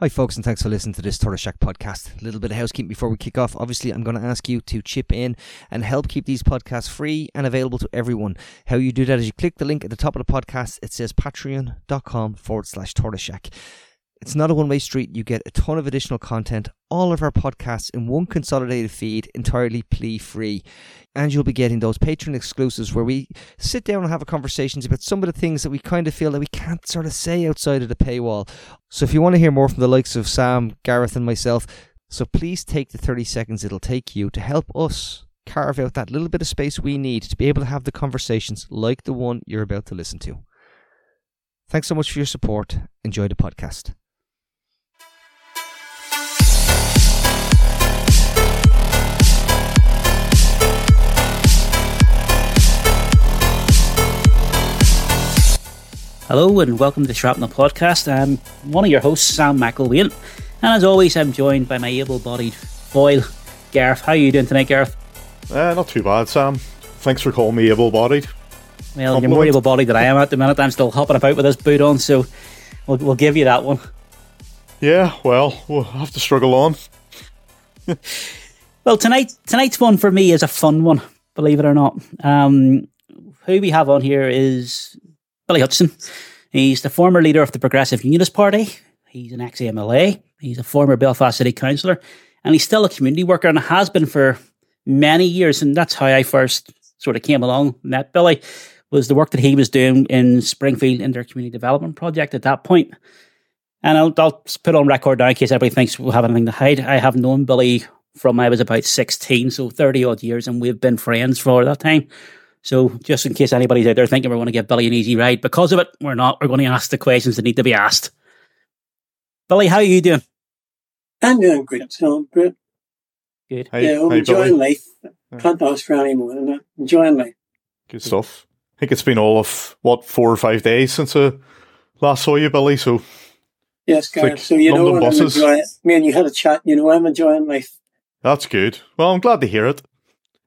Hi, folks, and thanks for listening to this Tortoise Shack podcast. A little bit of housekeeping before we kick off. Obviously, I'm going to ask you to chip in and help keep these podcasts free and available to everyone. How you do that is you click the link at the top of the podcast. It says patreon.com forward slash Tortoise Shack. It's not a one way street. You get a ton of additional content, all of our podcasts in one consolidated feed, entirely plea free. And you'll be getting those Patreon exclusives where we sit down and have conversations about some of the things that we kind of feel that we can't sort of say outside of the paywall. So if you want to hear more from the likes of Sam, Gareth, and myself, so please take the 30 seconds it'll take you to help us carve out that little bit of space we need to be able to have the conversations like the one you're about to listen to. Thanks so much for your support. Enjoy the podcast. Hello and welcome to the Shrapnel Podcast. I'm one of your hosts, Sam McElwain, and as always, I'm joined by my able-bodied foil, Gareth. How are you doing tonight, Gareth? Uh, not too bad, Sam. Thanks for calling me able-bodied. Well, Compliment. you're more able-bodied than I am at the minute. I'm still hopping about with this boot on, so we'll, we'll give you that one. Yeah, well, we'll have to struggle on. well, tonight tonight's one for me is a fun one, believe it or not. Um, who we have on here is Billy Hutchinson. He's the former leader of the Progressive Unionist Party. He's an ex MLA. He's a former Belfast City Councillor. And he's still a community worker and has been for many years. And that's how I first sort of came along, met Billy, was the work that he was doing in Springfield in their community development project at that point. And I'll, I'll put on record now in case everybody thinks we'll have anything to hide. I have known Billy from I was about 16, so 30 odd years, and we've been friends for that time. So just in case anybody's out there thinking we're going to give Billy an easy ride, because of it, we're not. We're going to ask the questions that need to be asked. Billy, how are you doing? I'm doing great. So great. Good. Hey, yeah, I'm enjoying Billy. life. Can't ask for any more than that. Enjoying life. Good stuff. I think it's been all of what four or five days since I last saw you, Billy. So yes, Gareth. Like so you London know buses. I'm enjoying. Me and you had a chat. You know I'm enjoying life. That's good. Well, I'm glad to hear it.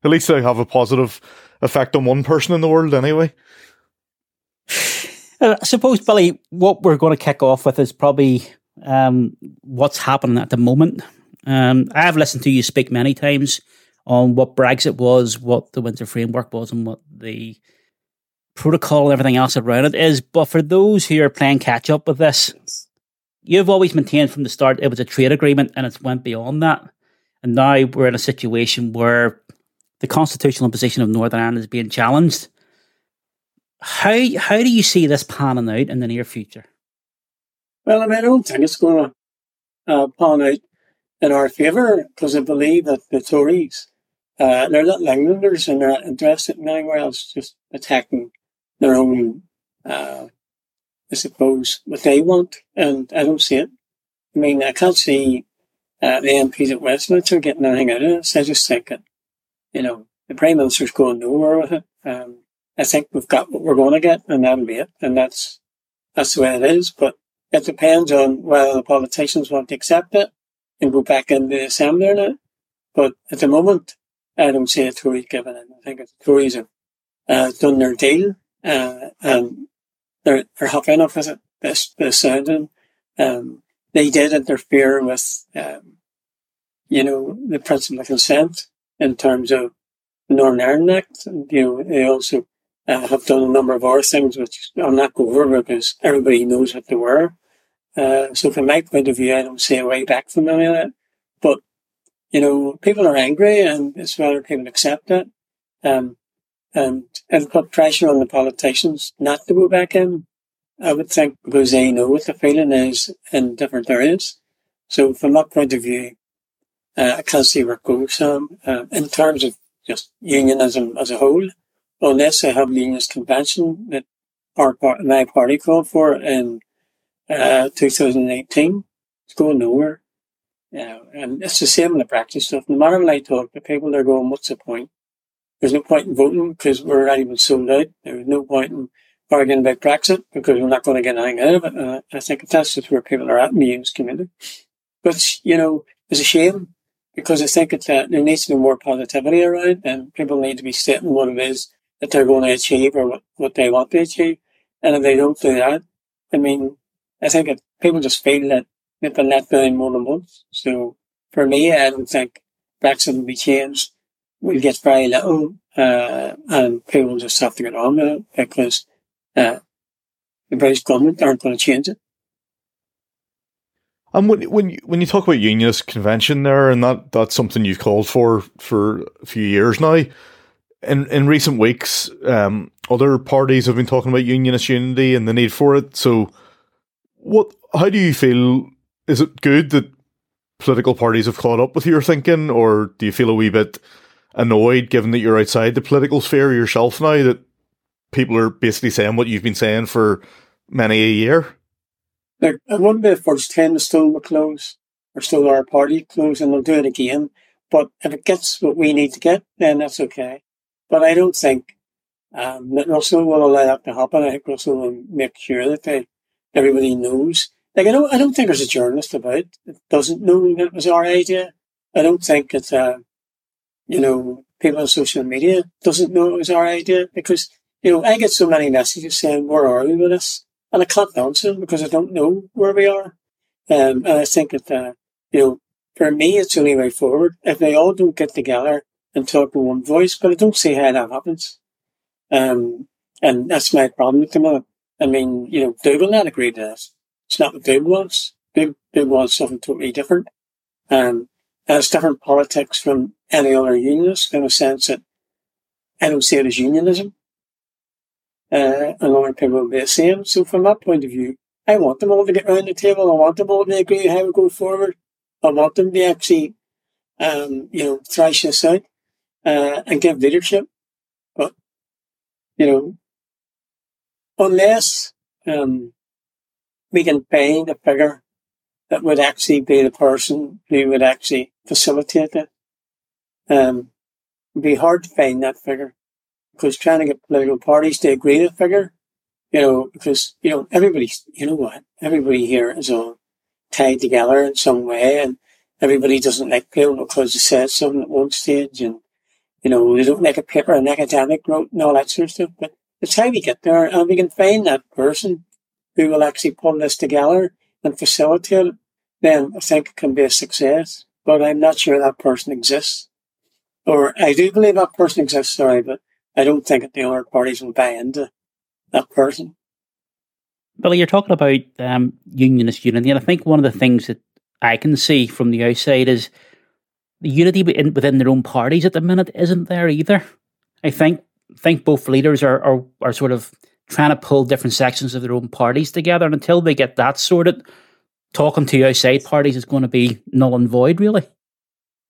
At least I have a positive effect on one person in the world anyway. Uh, I suppose, Billy, what we're going to kick off with is probably um, what's happening at the moment. Um, I have listened to you speak many times on what Brexit was, what the Windsor Framework was, and what the protocol and everything else around it is. But for those who are playing catch up with this, you've always maintained from the start it was a trade agreement and it went beyond that. And now we're in a situation where the constitutional position of Northern Ireland is being challenged. How how do you see this panning out in the near future? Well, I mean, I don't think it's going to uh, pan out in our favour because I believe that the Tories, uh, they're not Englanders and they're not interested in anywhere else, just attacking their own, uh, I suppose, what they want. And I don't see it. I mean, I can't see uh, the MPs at Westminster getting anything out of this. I just think that you know, the Prime Minister's going nowhere with it. Um, I think we've got what we're going to get and that'll be it. And that's, that's the way it is. But it depends on whether the politicians want to accept it and go back into the assembly or not. But at the moment, I don't see the Tories giving in. I think the Tories have uh, done their deal, uh, and they're, they're happy enough with it. This, this sounding. Um, they did interfere with, um, you know, the principle of consent in terms of Northern Ireland Act. You know, they also uh, have done a number of other things which I'll not go over because everybody knows what they were. Uh, so from my point of view, I don't see a way back from any of that. But, you know, people are angry and it's whether people accept it. Um, and it'll put pressure on the politicians not to go back in, I would think, because they know what the feeling is in different areas. So from that point of view, uh, I can't see where it goes. Um, uh, in terms of just unionism as a whole, unless they have unionist convention that our part, my party called for in uh, 2018, it's going nowhere. And it's the same in the practice stuff. No matter what I talk to people, they're going, what's the point? There's no point in voting because we're not even sold out. There's no point in arguing about Brexit because we're not going to get anything out of it. Uh, I think that's just where people are at in the unionist community. But, you know, it's a shame because I think it's, uh, there needs to be more positivity around and people need to be stating what it is that they're going to achieve or what, what they want to achieve. And if they don't do that, I mean, I think it, people just feel that they've been let down more than once. So for me, I don't think Brexit will be changed. We'll get very little, uh, and people just have to get on with it because, uh, the British government aren't going to change it. And when when you, when you talk about unionist convention there, and that that's something you've called for for a few years now. In in recent weeks, um, other parties have been talking about unionist unity and the need for it. So, what? How do you feel? Is it good that political parties have caught up with your thinking, or do you feel a wee bit annoyed, given that you're outside the political sphere yourself now, that people are basically saying what you've been saying for many a year? Like, wouldn't be the first time the stole will close or stole our party close and they'll do it again. But if it gets what we need to get, then that's okay. But I don't think um, that Russell will allow that to happen. I think Russell will make sure that they, everybody knows. Like, I don't, I don't think there's a journalist about that doesn't know that it was our idea. I don't think it's, uh, you know, people on social media doesn't know it was our idea because, you know, I get so many messages saying, where are we with this? And I can't answer because I don't know where we are. Um, and I think that, uh, you know, for me, it's the only way forward. If they all don't get together and talk with one voice, but I don't see how that happens. Um, and that's my problem at the moment. I mean, you know, they will not agree to this. It's not what they wants. They, they want something totally different. Um, and it's different politics from any other unionist in a sense that I don't see it as unionism uh, other people will be the same. So from that point of view, I want them all to get round the table. I want them all to agree how we go forward. I want them to actually, um, you know, thrash this out uh, and give leadership. But, you know, unless um, we can find a figure that would actually be the person who would actually facilitate it, um, it'd be hard to find that figure because trying to get political parties to agree to a figure, you know, because, you know, everybody, you know what, everybody here is all tied together in some way and everybody doesn't like people because they said something at one stage and, you know, they don't like a paper an academic wrote and all that sort of stuff. But it's how we get there and we can find that person who will actually pull this together and facilitate it, then I think it can be a success. But I'm not sure that person exists. Or I do believe that person exists, sorry, but I don't think the other parties will buy into that person. Billy, you're talking about um, unionist unity, and I think one of the things that I can see from the outside is the unity within, within their own parties at the minute isn't there either. I think think both leaders are, are are sort of trying to pull different sections of their own parties together, and until they get that sorted, talking to outside parties is going to be null and void, really.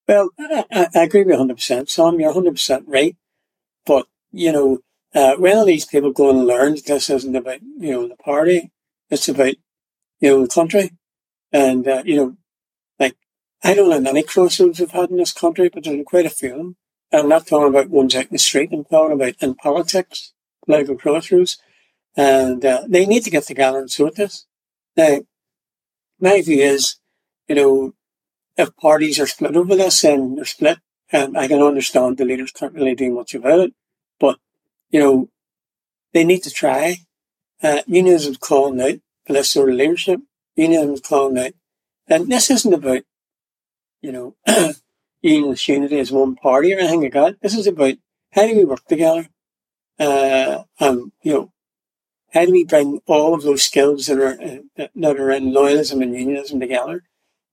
Well, I, I agree with you 100%. Sam, you're 100% right. But you know, uh, when are these people going to learn that this isn't about, you know, the party? It's about, you know, the country. And, uh, you know, like, I don't know many crossroads we've had in this country, but there's quite a few of them. And I'm not talking about ones out in the street. I'm talking about in politics, political crossroads. And, uh, they need to get together and sort this. Now, my view is, you know, if parties are split over this and they're split, and I can understand the leaders can't really do much about it. You know, they need to try. Uh, unionism's calling out for this sort of leadership. Unionism's calling out. And this isn't about, you know, unionist unity as one party or anything like that. This is about how do we work together? Uh, and, you know, how do we bring all of those skills that are, uh, that are in loyalism and unionism together?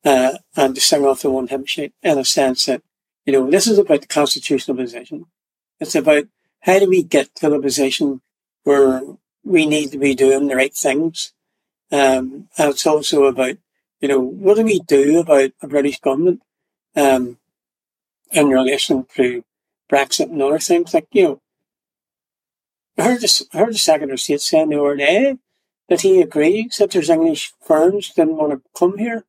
Uh, and to sing off the one hymn sheet in a sense that, you know, this is about the constitutional position. It's about how do we get to the position where we need to be doing the right things? Um, and it's also about, you know, what do we do about a British government, um, in relation to Brexit and other things? Like, you know, I heard the, I heard the Secretary of State saying the other day that he agrees that there's English firms didn't want to come here.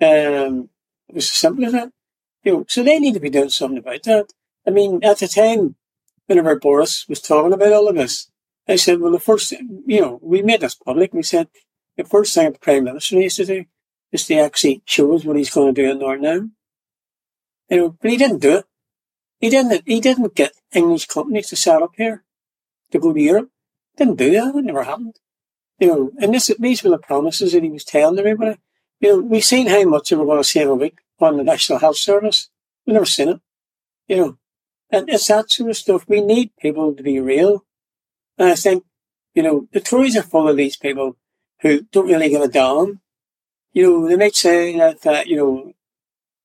Um, it was as simple as that. You know, so they need to be doing something about that. I mean, at the time, whenever Boris was talking about all of this, I said, well, the first, you know, we made this public. We said, the first thing the Prime Minister needs to do is to actually show us what he's going to do in Northern Ireland. You know, but he didn't do it. He didn't, he didn't get English companies to set up here to go to Europe. Didn't do that. It never happened. You know, and this, these were the promises that he was telling everybody. You know, we've seen how much we were going to save a week on the National Health Service. We've never seen it. You know, and it's that sort of stuff. We need people to be real. And I think, you know, the Tories are full of these people who don't really give a damn. You know, they might say that, you know,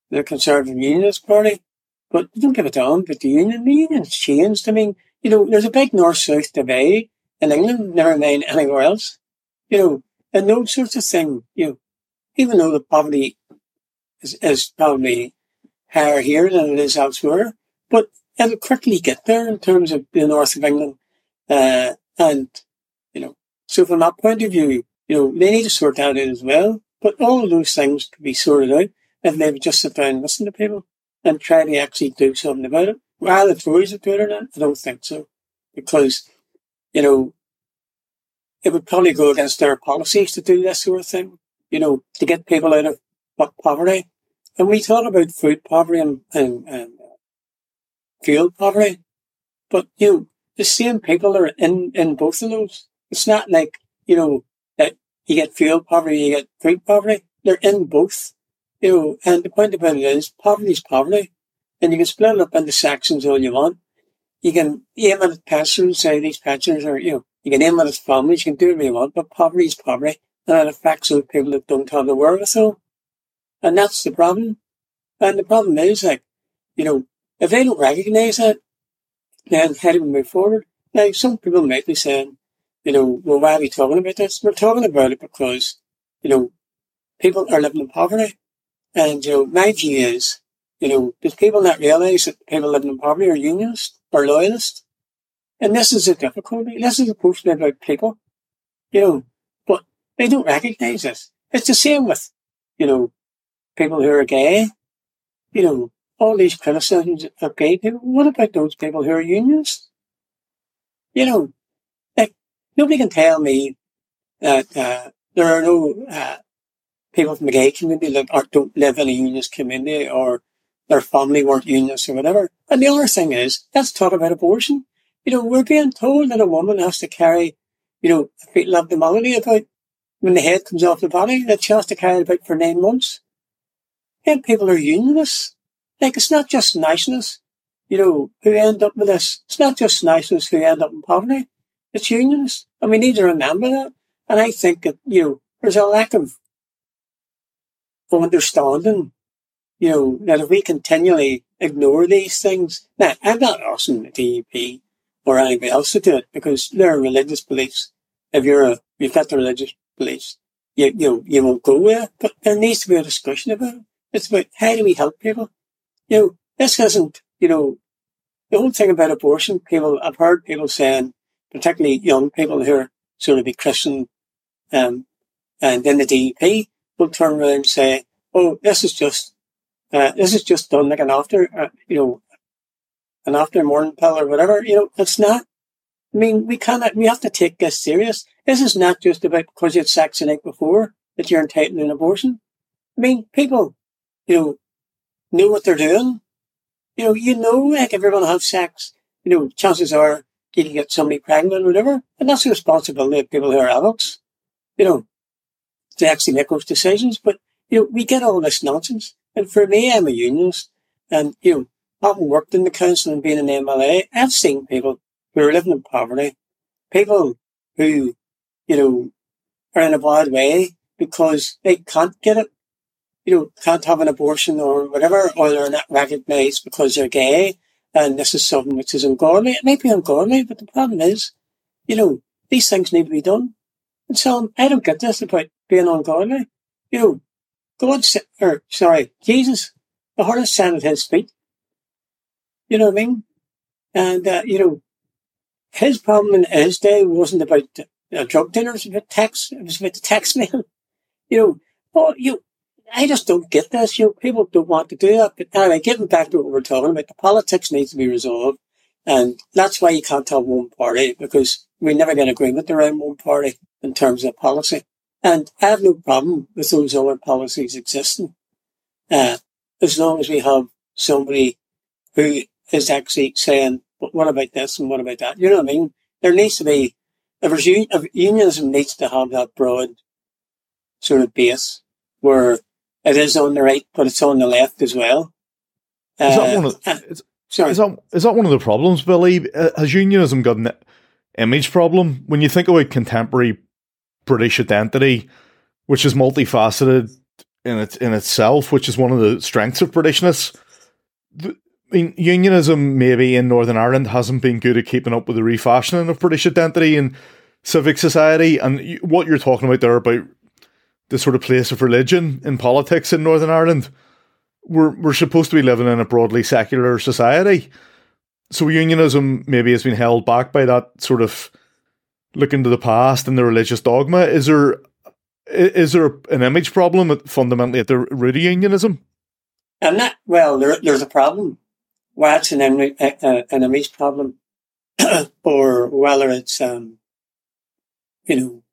the Conservative Unionist Party, but they don't give a damn But the union. The union's changed. I mean, you know, there's a big north-south divide in England, never mind anywhere else. You know, and those sorts of things, you know, even though the poverty is, is probably higher here than it is elsewhere, but it'll quickly get there in terms of the north of England. Uh, and, you know, so from that point of view, you know, they need to sort that out as well. But all of those things could be sorted out if they would just sit down and listen to people and try to actually do something about it. While the Tories are doing it, I don't think so. Because, you know, it would probably go against their policies to do this sort of thing, you know, to get people out of poverty. And we talk about food poverty and, and, and fuel poverty, but, you know, the same people are in, in both of those. It's not like, you know, that you get field poverty, you get food poverty. They're in both. You know, and the point about it is poverty is poverty. And you can split it up into sections all you want. You can aim at pensioners, say these pensioners are, you know, you can aim at its families, you can do whatever you want, but poverty is poverty. And it affects those people that don't have the wherewithal. And that's the problem. And the problem is like, you know, if they don't recognize that, then how do we move forward? Now, some people might be saying, you know, well, why are we talking about this? We're talking about it because, you know, people are living in poverty. And, you know, my view is, you know, there's people not realize that people living in poverty are unionists or loyalists. And this is a difficulty. This is to be about people, you know, but they don't recognize this. It's the same with, you know, people who are gay, you know, all these criticisms of gay people. What about those people who are unionists? You know, like, nobody can tell me that, uh, there are no, uh, people from the gay community that are, don't live in a unionist community or their family weren't unionists or whatever. And the other thing is, let's talk about abortion. You know, we're being told that a woman has to carry, you know, a fetal abnormality about when the head comes off the body, that she has to carry it about for nine months. And people are unionists. Like, it's not just niceness, you know, who end up with this. It's not just niceness who end up in poverty. It's unionists. And we need to remember that. And I think that, you know, there's a lack of understanding, you know, that if we continually ignore these things, now, I'm not asking the DUP or anybody else to do it because there are religious beliefs. If you're a, you've got the religious beliefs, you, you, you won't go there, but there needs to be a discussion about it. It's about how do we help people? You know, this isn't, you know, the whole thing about abortion, people, I've heard people saying, particularly young people who are sort of be Christian, um, and then the DUP will turn around and say, oh, this is just, uh, this is just done like an after, uh, you know, an after morning pill or whatever. You know, it's not. I mean, we cannot, we have to take this serious. This is not just about because you had sex the night before that you're entitled to an abortion. I mean, people, you know, know what they're doing. You know, you know, like if you're going to have sex, you know, chances are you can get somebody pregnant or whatever. And that's the responsibility of people who are adults, you know, to actually make those decisions. But, you know, we get all this nonsense. And for me, I'm a unionist. And, you know, having worked in the council and being an MLA, I've seen people who are living in poverty, people who, you know, are in a bad way because they can't get it you know, can't have an abortion or whatever, or they're not recognized because they're gay, and this is something which is ungodly. It may be ungodly, but the problem is, you know, these things need to be done. And so I don't get this about being ungodly. You know, God, or sorry, Jesus, the heart is set at his feet. You know what I mean? And, uh, you know, his problem in his day wasn't about uh, drug dealers, it was about tax, it was about the tax man. You know, oh, you, I just don't get this. You know, people don't want to do that. But anyway, getting back to what we're talking about, the politics needs to be resolved. And that's why you can't have one party because we never get agreement around one party in terms of policy. And I have no problem with those other policies existing. Uh, as long as we have somebody who is actually saying, what about this and what about that? You know what I mean? There needs to be, if, if unionism needs to have that broad sort of base where it is on the right, but it's on the left as well. Is that one of uh, is, that is that one of the problems, Billy? Uh, Has unionism got an image problem? When you think about contemporary British identity, which is multifaceted in its in itself, which is one of the strengths of Britishness. The, I mean, unionism maybe in Northern Ireland hasn't been good at keeping up with the refashioning of British identity and civic society. And what you're talking about there about the sort of place of religion in politics in Northern Ireland, we're we're supposed to be living in a broadly secular society. So unionism maybe has been held back by that sort of looking to the past and the religious dogma. Is there is there an image problem fundamentally at the root of unionism? I'm not, well, there, there's a problem. Whether it's an, uh, an image problem or whether it's, um, you know,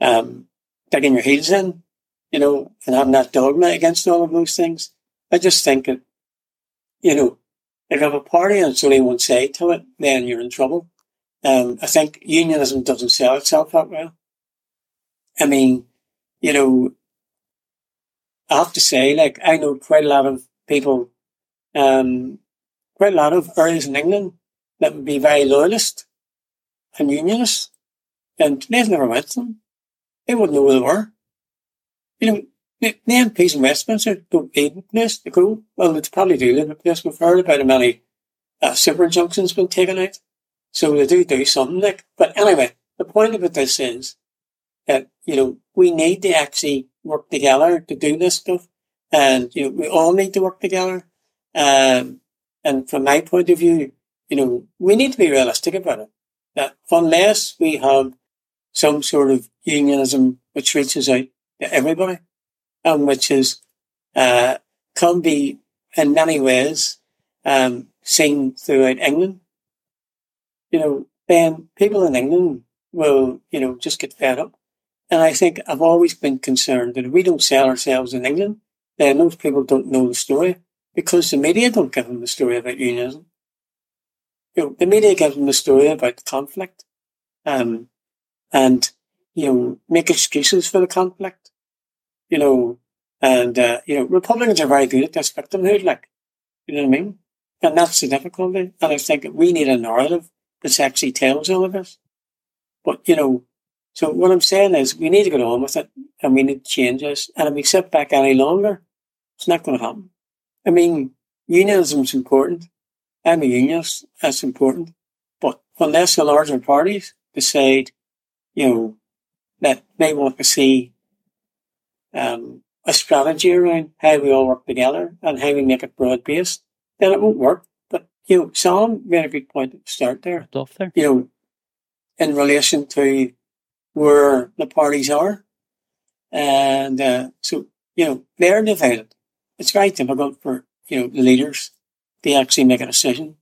um, digging your heels in, you know, and having that dogma against all of those things. I just think that, you know, if you have a party and it's only one side to it, then you're in trouble. Um, I think unionism doesn't sell itself that well. I mean, you know, I have to say, like, I know quite a lot of people, um, quite a lot of areas in England that would be very loyalist and unionist, and they've never met them. They wouldn't know where they were. You know, the, MPs in Westminster don't need place to go. Well, they probably do live in place. We've heard about how many uh, super junctions been taken out. So they do do something like, but anyway, the point of this is that, you know, we need to actually work together to do this stuff. And, you know, we all need to work together. Um, and from my point of view, you know, we need to be realistic about it. That unless we have some sort of unionism which reaches out to everybody and which is, uh, can be in many ways, um, seen throughout England, you know, then people in England will, you know, just get fed up. And I think I've always been concerned that if we don't sell ourselves in England, then those people don't know the story because the media don't give them the story about unionism. You know, the media gives them the story about conflict, um, and, you know, make excuses for the conflict, you know, and, uh, you know, Republicans are very good at this victimhood, like, you know what I mean? And that's the difficulty. And I think we need a narrative that actually tells all of this. But, you know, so what I'm saying is we need to get on with it and we need to change this. And if we sit back any longer, it's not going to happen. I mean, unionism is important. I'm a unionist. That's important. But unless the larger parties decide, you know, that they want to see um, a strategy around how we all work together and how we make it broad based, then it won't work. But, you know, Sam made a good point at the start there Off there. you know, in relation to where the parties are. And uh, so, you know, they're divided. It's very difficult for, you know, the leaders to actually make a decision.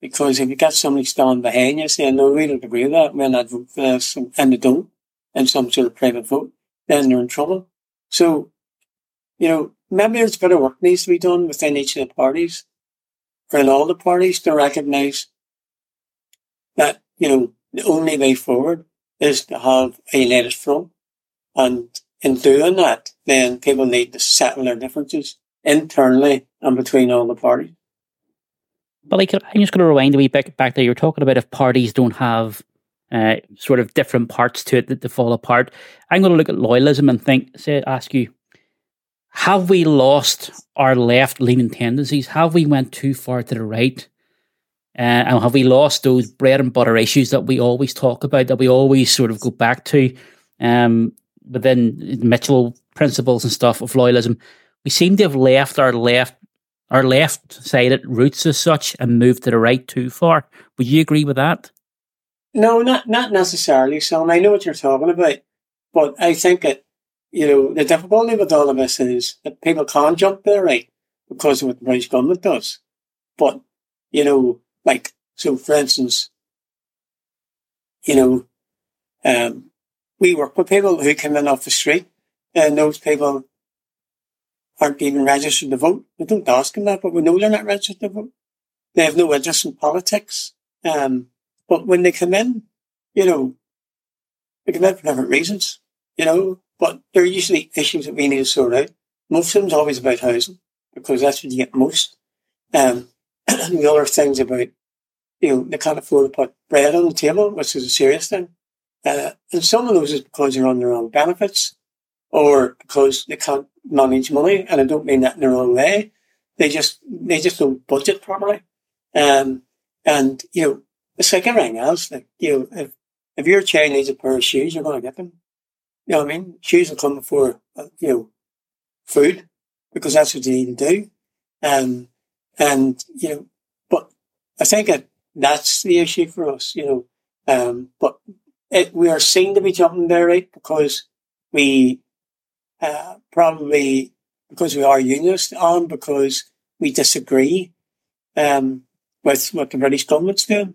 Because if you got somebody standing behind you saying, no, we don't agree with that, we'll not vote for this, and they don't, and some sort of private vote, then they're in trouble. So, you know, maybe there's a bit of work needs to be done within each of the parties, or in all the parties to recognise that, you know, the only way forward is to have a united front. And in doing that, then people need to settle their differences internally and between all the parties. But like, I'm just going to rewind a wee bit back there. You were talking about if parties don't have uh, sort of different parts to it that they fall apart. I'm going to look at loyalism and think, say, ask you, have we lost our left-leaning tendencies? Have we went too far to the right? Uh, and have we lost those bread and butter issues that we always talk about, that we always sort of go back to um, within Mitchell principles and stuff of loyalism? We seem to have left our left our left sided roots as such and moved to the right too far. Would you agree with that? No, not not necessarily, Sam. I know what you're talking about, but I think that you know the difficulty with all of this is that people can't jump to the right because of what the British government does. But you know, like so, for instance, you know, um, we work with people who come in off the street, and those people aren't even registered to vote. We don't ask them that, but we know they're not registered to vote. They have no interest in politics. Um, but when they come in, you know, they come in for different reasons. You know, but there are usually issues that we need to sort out. Most of them's always about housing because that's what you get most. Um, the other things about, you know, they can't afford to put bread on the table, which is a serious thing. Uh, and some of those is because they're on their own benefits or because they can't manage money. And I don't mean that in the wrong way. They just, they just don't budget properly. Um, and, you know, it's like everything else. Like, you know, if, if your child needs a pair of shoes, you're going to get them. You know what I mean? Shoes will come before, uh, you know, food because that's what you need to do. Um, and, you know, but I think that that's the issue for us, you know. Um, but it, we are seen to be jumping there, right? Because we, uh, probably because we are unionists and because we disagree, um, with what the British government's doing.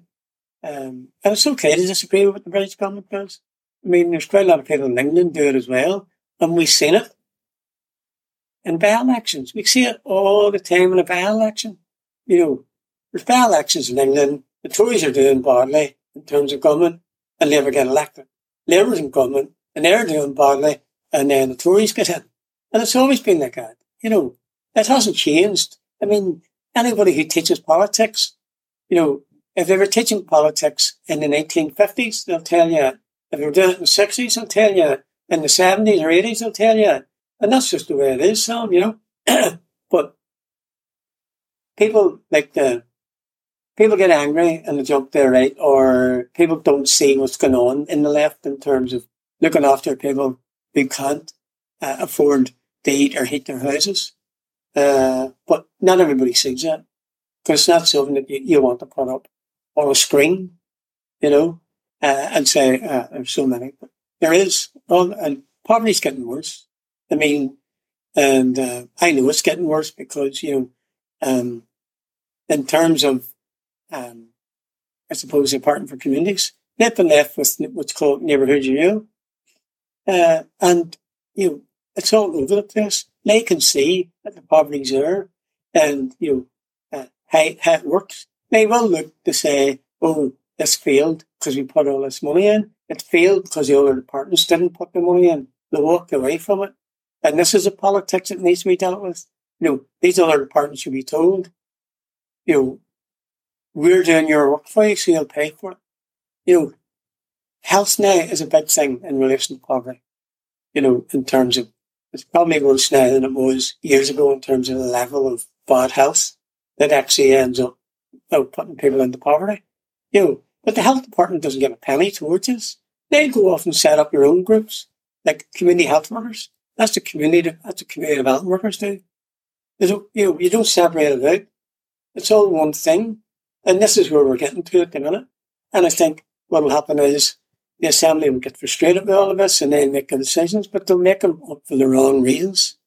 Um, and it's okay to disagree with what the British government does. I mean, there's quite a lot of people in England do it as well, and we've seen it in by-elections. We see it all the time in a by-election. You know, there's by-elections in England. The Tories are doing badly in terms of government, and Labour get elected. Labour's in government, and they're doing badly, and then the Tories get in. And it's always been like that. You know, it hasn't changed. I mean, anybody who teaches politics, you know, if they were teaching politics in the 1950s, they'll tell you. If they were doing it in the 60s, they'll tell you. In the 70s or 80s, they'll tell you. And that's just the way it is, Sam, you know. but people like the people get angry and they jump their right, or people don't see what's going on in the left in terms of looking after people who can't uh, afford to eat or heat their houses. Uh, but not everybody sees that because it's not something that you, you, want to put up on a screen, you know, uh, and say uh, there's so many. But there is, well, and poverty's getting worse. I mean, and uh, I know it's getting worse because you know, um, in terms of, um, I suppose, important for communities, they've been left with what's called neighbourhood renewal, uh, and you know, it's all over the place they can see that the poverty's there and, you know, uh, how, how it works. They will look to say, oh, this failed because we put all this money in. It failed because the other departments didn't put the money in. They walked away from it. And this is a politics that needs to be dealt with. You know, these other departments should be told, you know, we're doing your work for you, so you'll pay for it. You know, health now is a big thing in relation to poverty, you know, in terms of it's probably worse now than it was years ago in terms of the level of bad health that actually ends up you know, putting people into poverty. You know, but the health department doesn't get a penny towards this. They go off and set up their own groups, like community health workers. That's the community. That's the community development workers do. you know, you don't separate it out. It's all one thing, and this is where we're getting to at the minute. And I think what will happen is the assembly will get frustrated with all of this and then make the decisions, but they'll make them up for the wrong reasons.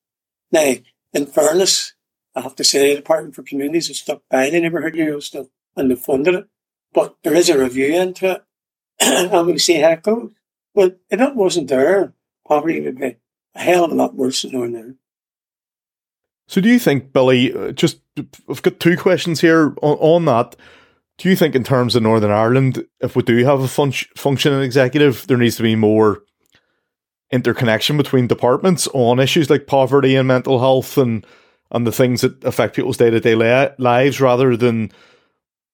Now, in fairness, I have to say the Department for Communities has stuck by the neighbourhood renewal stuff and they've funded it. But there is a review into it and we'll see how it goes. But if it wasn't there, poverty would be a hell of a lot worse than Northern So do you think, Billy, uh, just, I've got two questions here on, on that do you think, in terms of Northern Ireland, if we do have a fun- functioning executive, there needs to be more interconnection between departments on issues like poverty and mental health and and the things that affect people's day to day lives, rather than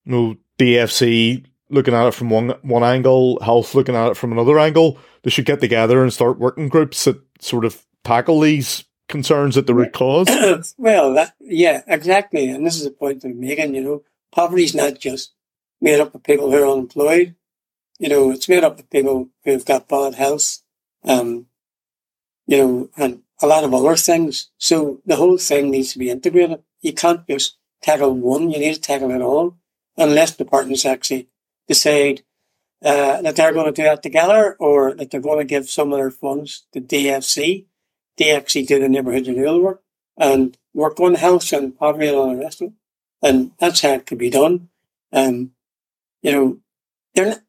you know DFC looking at it from one one angle, health looking at it from another angle. They should get together and start working groups that sort of tackle these concerns at the root cause. well, that, yeah, exactly, and this is a point I'm making. You know, poverty is not just made up of people who are unemployed. You know, it's made up of people who've got bad health, um, you know, and a lot of other things. So the whole thing needs to be integrated. You can't just tackle one, you need to tackle it all, unless the departments actually decide uh, that they're going to do that together or that they're going to give some of their funds to DFC. DFC do the neighbourhood renewal work and work on health and poverty and all the rest of it. And that's how it could be done. Um, you know, they're not,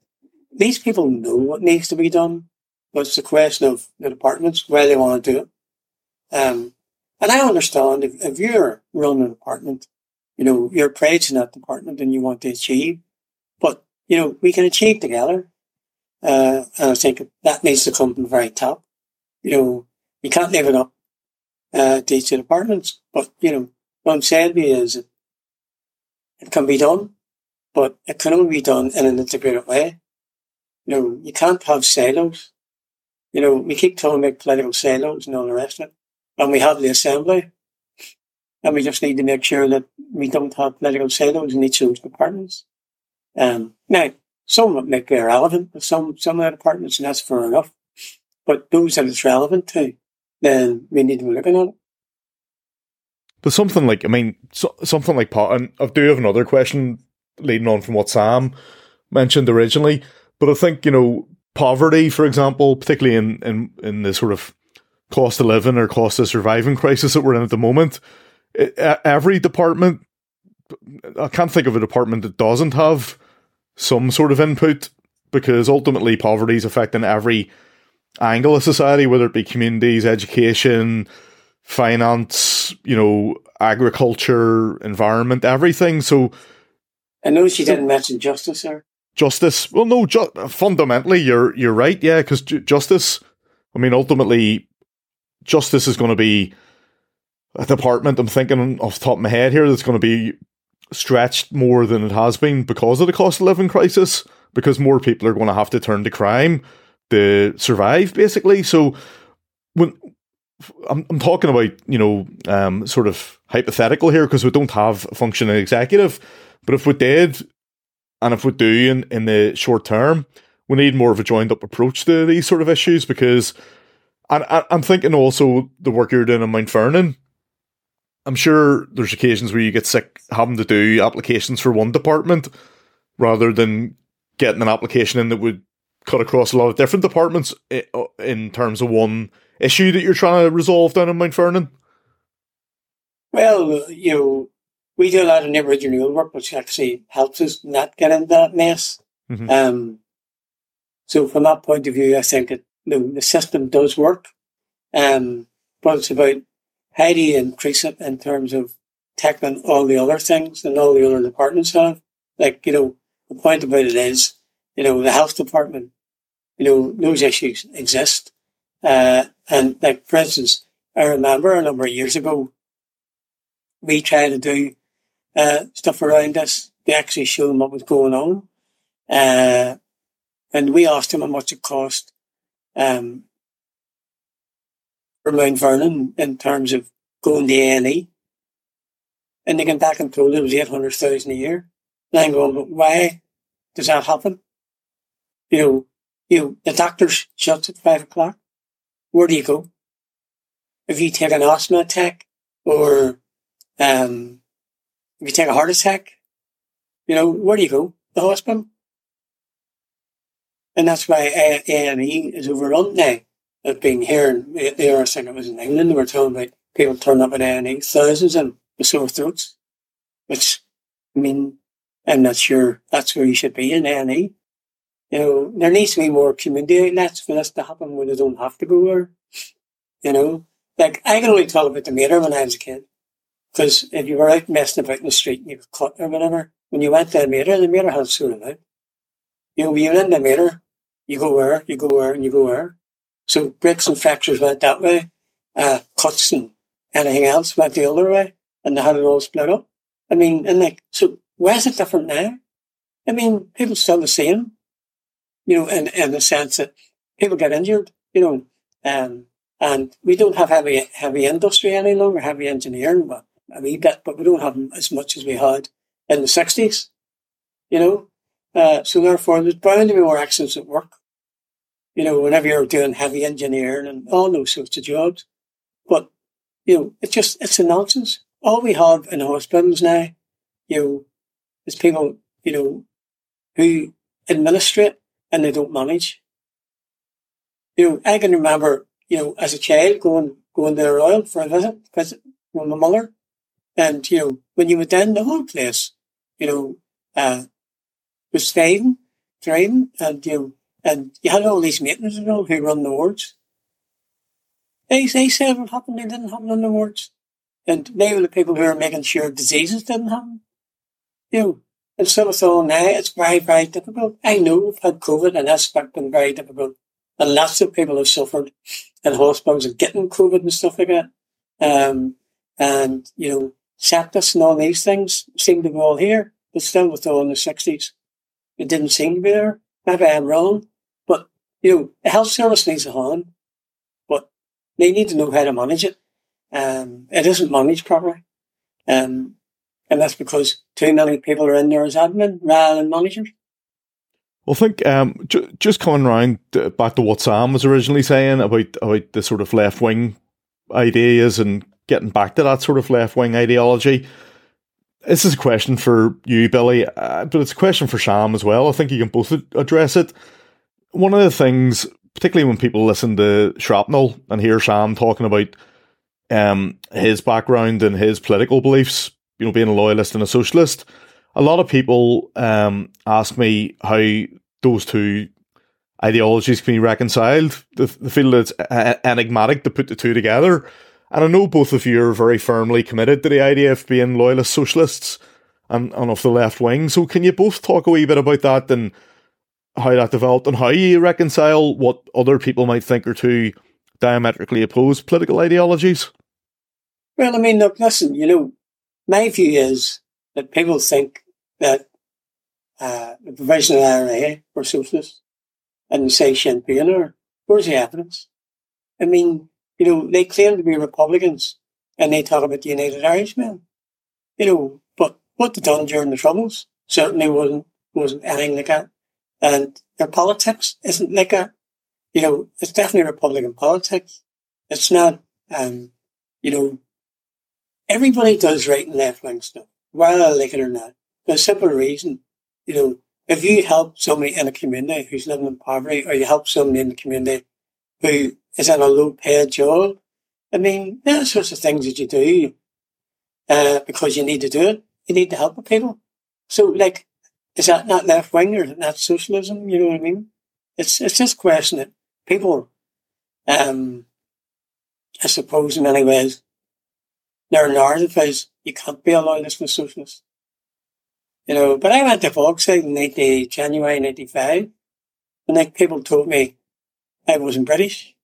these people know what needs to be done, but it's a question of the departments where they want to do it. Um, and I understand if, if you're running an apartment, you know, you're praising that department and you want to achieve, but you know, we can achieve together. Uh, and I think that needs to come from the very top. you know, you can't leave it up uh, to each of the departments. But, you know, what I'm saying to you is it, can be done, but it can only be done in an integrated way. You know, you can't have silos. You know, we keep talking about political silos and all the rest of it. And we have the assembly. And we just need to make sure that we don't have political silos in each of those departments. Um, now, some of it might be irrelevant, but some, some of the departments, and that's fair enough. But those that it's relevant to, then we need to be looking at it. But something like, I mean, so, something like, and I do have another question leading on from what Sam mentioned originally. But I think, you know, poverty, for example, particularly in, in, in the sort of cost of living or cost of surviving crisis that we're in at the moment, it, every department, I can't think of a department that doesn't have some sort of input because ultimately poverty is affecting every angle of society, whether it be communities, education, finance, you know, agriculture, environment, everything. So, I know she didn't mention justice there. Justice. Well, no, ju- fundamentally, you're you're right. Yeah, because ju- justice. I mean, ultimately, justice is going to be a department. I'm thinking off the top of my head here that's going to be stretched more than it has been because of the cost of living crisis. Because more people are going to have to turn to crime to survive, basically. So when I'm, I'm talking about, you know, um, sort of hypothetical here because we don't have a functioning executive. But if we did, and if we do in, in the short term, we need more of a joined up approach to these sort of issues because, and I, I'm thinking also the work you're doing in Mount Vernon. I'm sure there's occasions where you get sick having to do applications for one department rather than getting an application in that would cut across a lot of different departments uh, in terms of one issue that you're trying to resolve down in Mount Vernon? Well, you know, we do a lot of neighbourhood renewal work, which actually helps us not get into that mess. Mm-hmm. Um, so from that point of view, I think that the, the system does work. Um, but it's about how do you increase it in terms of tackling all the other things and all the other departments have. Like, you know, the point about it is, you know, the health department, you know, those issues exist. Uh, and like, for instance, I remember a number of years ago, we tried to do uh, stuff around us to actually show them what was going on. Uh, and we asked them how much it cost um, for Mount Vernon in terms of going to A&E. And they came back and told it was 800,000 a year. And I'm going, but why does that happen? You know, you know, the doctor's shuts at five o'clock. Where do you go? If you take an asthma attack or um, if you take a heart attack, you know, where do you go? The hospital. And that's why A&E is overrun now. I've been hearing, the I think it was in England, they were talking about people turning up at A&E, thousands of with sore throats, which, I mean, I'm not sure that's where you should be in A&E. You know, there needs to be more community outlets for this to happen when they don't have to go there. You know, like I can only talk about the Mater when I was a kid. Because if you were out messing about in the street and you got caught or whatever, when you went to the Mater, the Mater had sort of out. You know, you're in the Mater, you go where, you go where, and you go where. So breaks and fractures went that way, uh, cuts and anything else went the other way, and they had it all split up. I mean, and like, so why is it different now? I mean, people still the same, you know, in, in the sense that people get injured, you know, um, and we don't have heavy, heavy industry any longer, heavy engineering, but a wee bit, but we don't have as much as we had in the 60s, you know. Uh, so therefore, there's bound to be more accidents at work, you know, whenever you're doing heavy engineering and all those sorts of jobs. But, you know, it's just, it's a nonsense. All we have in hospitals now, you know, is people, you know, who administrate and they don't manage. You know, I can remember, you know, as a child going, going to the Royal for a visit, visit with my mother. And, you know, when you were down the whole place, you know, uh, was thriving, thriving, and, you know, and you had all these maintenance and all who run the wards. They, they said what happened, they didn't happen in the wards. And they were the people who were making sure diseases didn't happen. You know, and so it's all now, it's very, very difficult. I know we've had COVID and that's been very difficult and lots of people have suffered in hospitals of getting COVID and stuff like that. Um, and, you know, sepsis and all these things seem to be all here, but still with all in the 60s. It didn't seem to be there. Maybe I'm wrong, but, you know, the health service needs a hand, but they need to know how to manage it. Um, it isn't managed properly. Um, and that's because too many people are in there as admin rather than managers. Well, I think um, ju- just coming around back to what Sam was originally saying about about the sort of left wing ideas and getting back to that sort of left wing ideology. This is a question for you, Billy, uh, but it's a question for Sam as well. I think you can both address it. One of the things, particularly when people listen to Shrapnel and hear Sam talking about um, his background and his political beliefs, you know, being a loyalist and a socialist, a lot of people um, ask me how those two ideologies can be reconciled. They, feel that it's enigmatic to put the two together. And I know both of you are very firmly committed to the idea of being loyalist socialists and, and of the left wing. So can you both talk a wee bit about that and how that developed and how you reconcile what other people might think are two diametrically opposed political ideologies? Well, I mean, look, listen, you know, my view is that people think that uh, the provisional IRA were socialists and say Sinn Féin are. Where's the evidence? I mean, you know, they claim to be Republicans and they talk about the United Irishmen. You know, but what they done during the Troubles certainly wasn't wasn't anything like that. And their politics isn't like that. You know, it's definitely Republican politics. It's not, um, you know, everybody does right and left wing stuff whether I like it or not. For a simple reason, you know, if you help somebody in a community who's living in poverty, or you help somebody in the community who is in a low paid job, I mean, there are sorts of things that you do uh, because you need to do it. You need to help the people. So, like, is that not left wing or not socialism? You know what I mean? It's it's just question that people, um, I suppose, in many ways, narrative is you can't be a loyalist and a socialist. You know, but I went to Volkswagen in 90, January 95, and like people told me I wasn't British.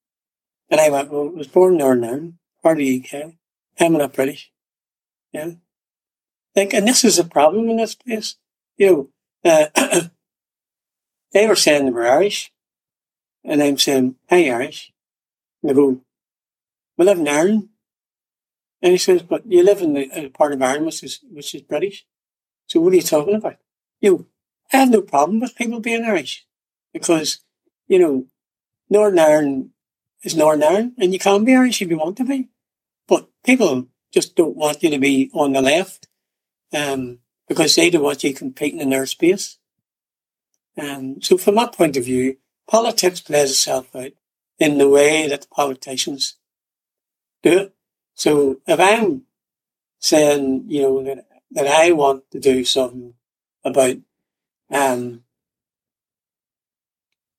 And I went, well, I was born in Northern Ireland, part of the UK. I'm not British. Yeah. Like, and this is a problem in this place. You know, uh, they were saying they were Irish, and I'm saying, hey, Irish. And they go, we live in Ireland. And he says, but you live in the uh, part of Ireland which is, which is British. So what are you talking about? You, I have no problem with people being Irish because, you know, Northern Ireland is Northern Ireland and you can be Irish if you want to be. But people just don't want you to be on the left, um, because they don't want you competing in their space. Um, so from that point of view, politics plays itself out in the way that the politicians do it. So if I'm saying, you know, that, that I want to do something about, um,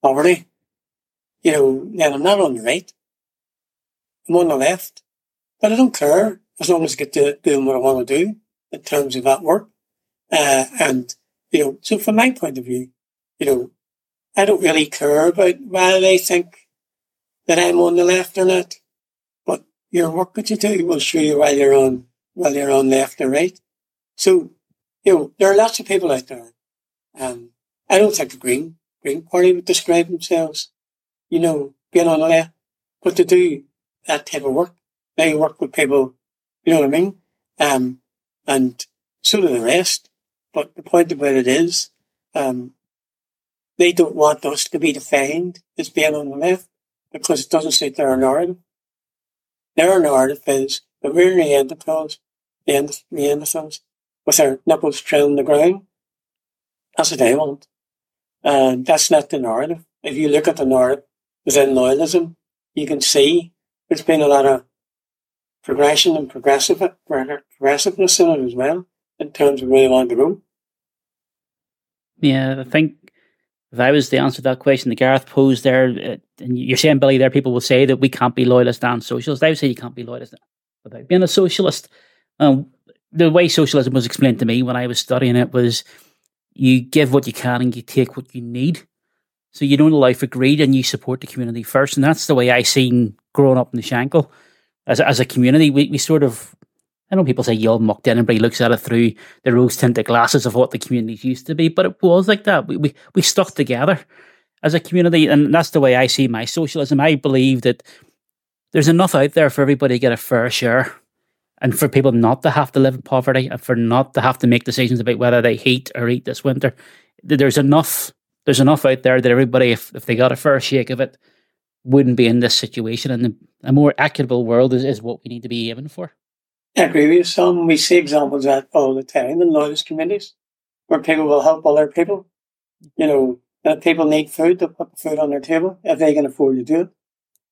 poverty, you know, then I'm not on the right. I'm on the left. But I don't care as long as I get to doing what I want to do in terms of that work. Uh, and, you know, so from my point of view, you know, I don't really care about whether they think that I'm on the left or not your work that you do will show you while you're on while you're on left or right. So, you know, there are lots of people out there. Um, I don't think the Green Green Party would describe themselves, you know, being on the left, but to do that type of work, they work with people, you know what I mean? Um, and so do the rest. But the point about it is, um, they don't want us to be defined as being on the left because it doesn't suit their narrative. There are no artifices, but we're Neanderthals, Neanderthals, with our nipples trilling the ground. That's what they want. And that's not the narrative. If you look at the narrative within loyalism, you can see there's been a lot of progression and progressive, progressiveness in it as well, in terms of where you want to go. Yeah, I think if I was to answer that question that Gareth posed there, uh, and you're saying, Billy, there people will say that we can't be loyalist and socialist. I would say you can't be loyalist without being a socialist. Um, the way socialism was explained to me when I was studying it was you give what you can and you take what you need. So you don't allow for greed and you support the community first. And that's the way I seen growing up in the Shankill. As as a community, we, we sort of, I know people say you all mucked in, everybody looks at it through the rose tinted glasses of what the communities used to be, but it was like that. We, we, we stuck together as a community. And that's the way I see my socialism. I believe that there's enough out there for everybody to get a fair share and for people not to have to live in poverty and for not to have to make decisions about whether they heat or eat this winter. There's enough there's enough out there that everybody, if, if they got a fair shake of it, wouldn't be in this situation. And a more equitable world is, is what we need to be aiming for. I agree with Sam We see examples of that all the time in loyalist communities where people will help other people. You know, if people need food, to put food on their table if they can afford to do it.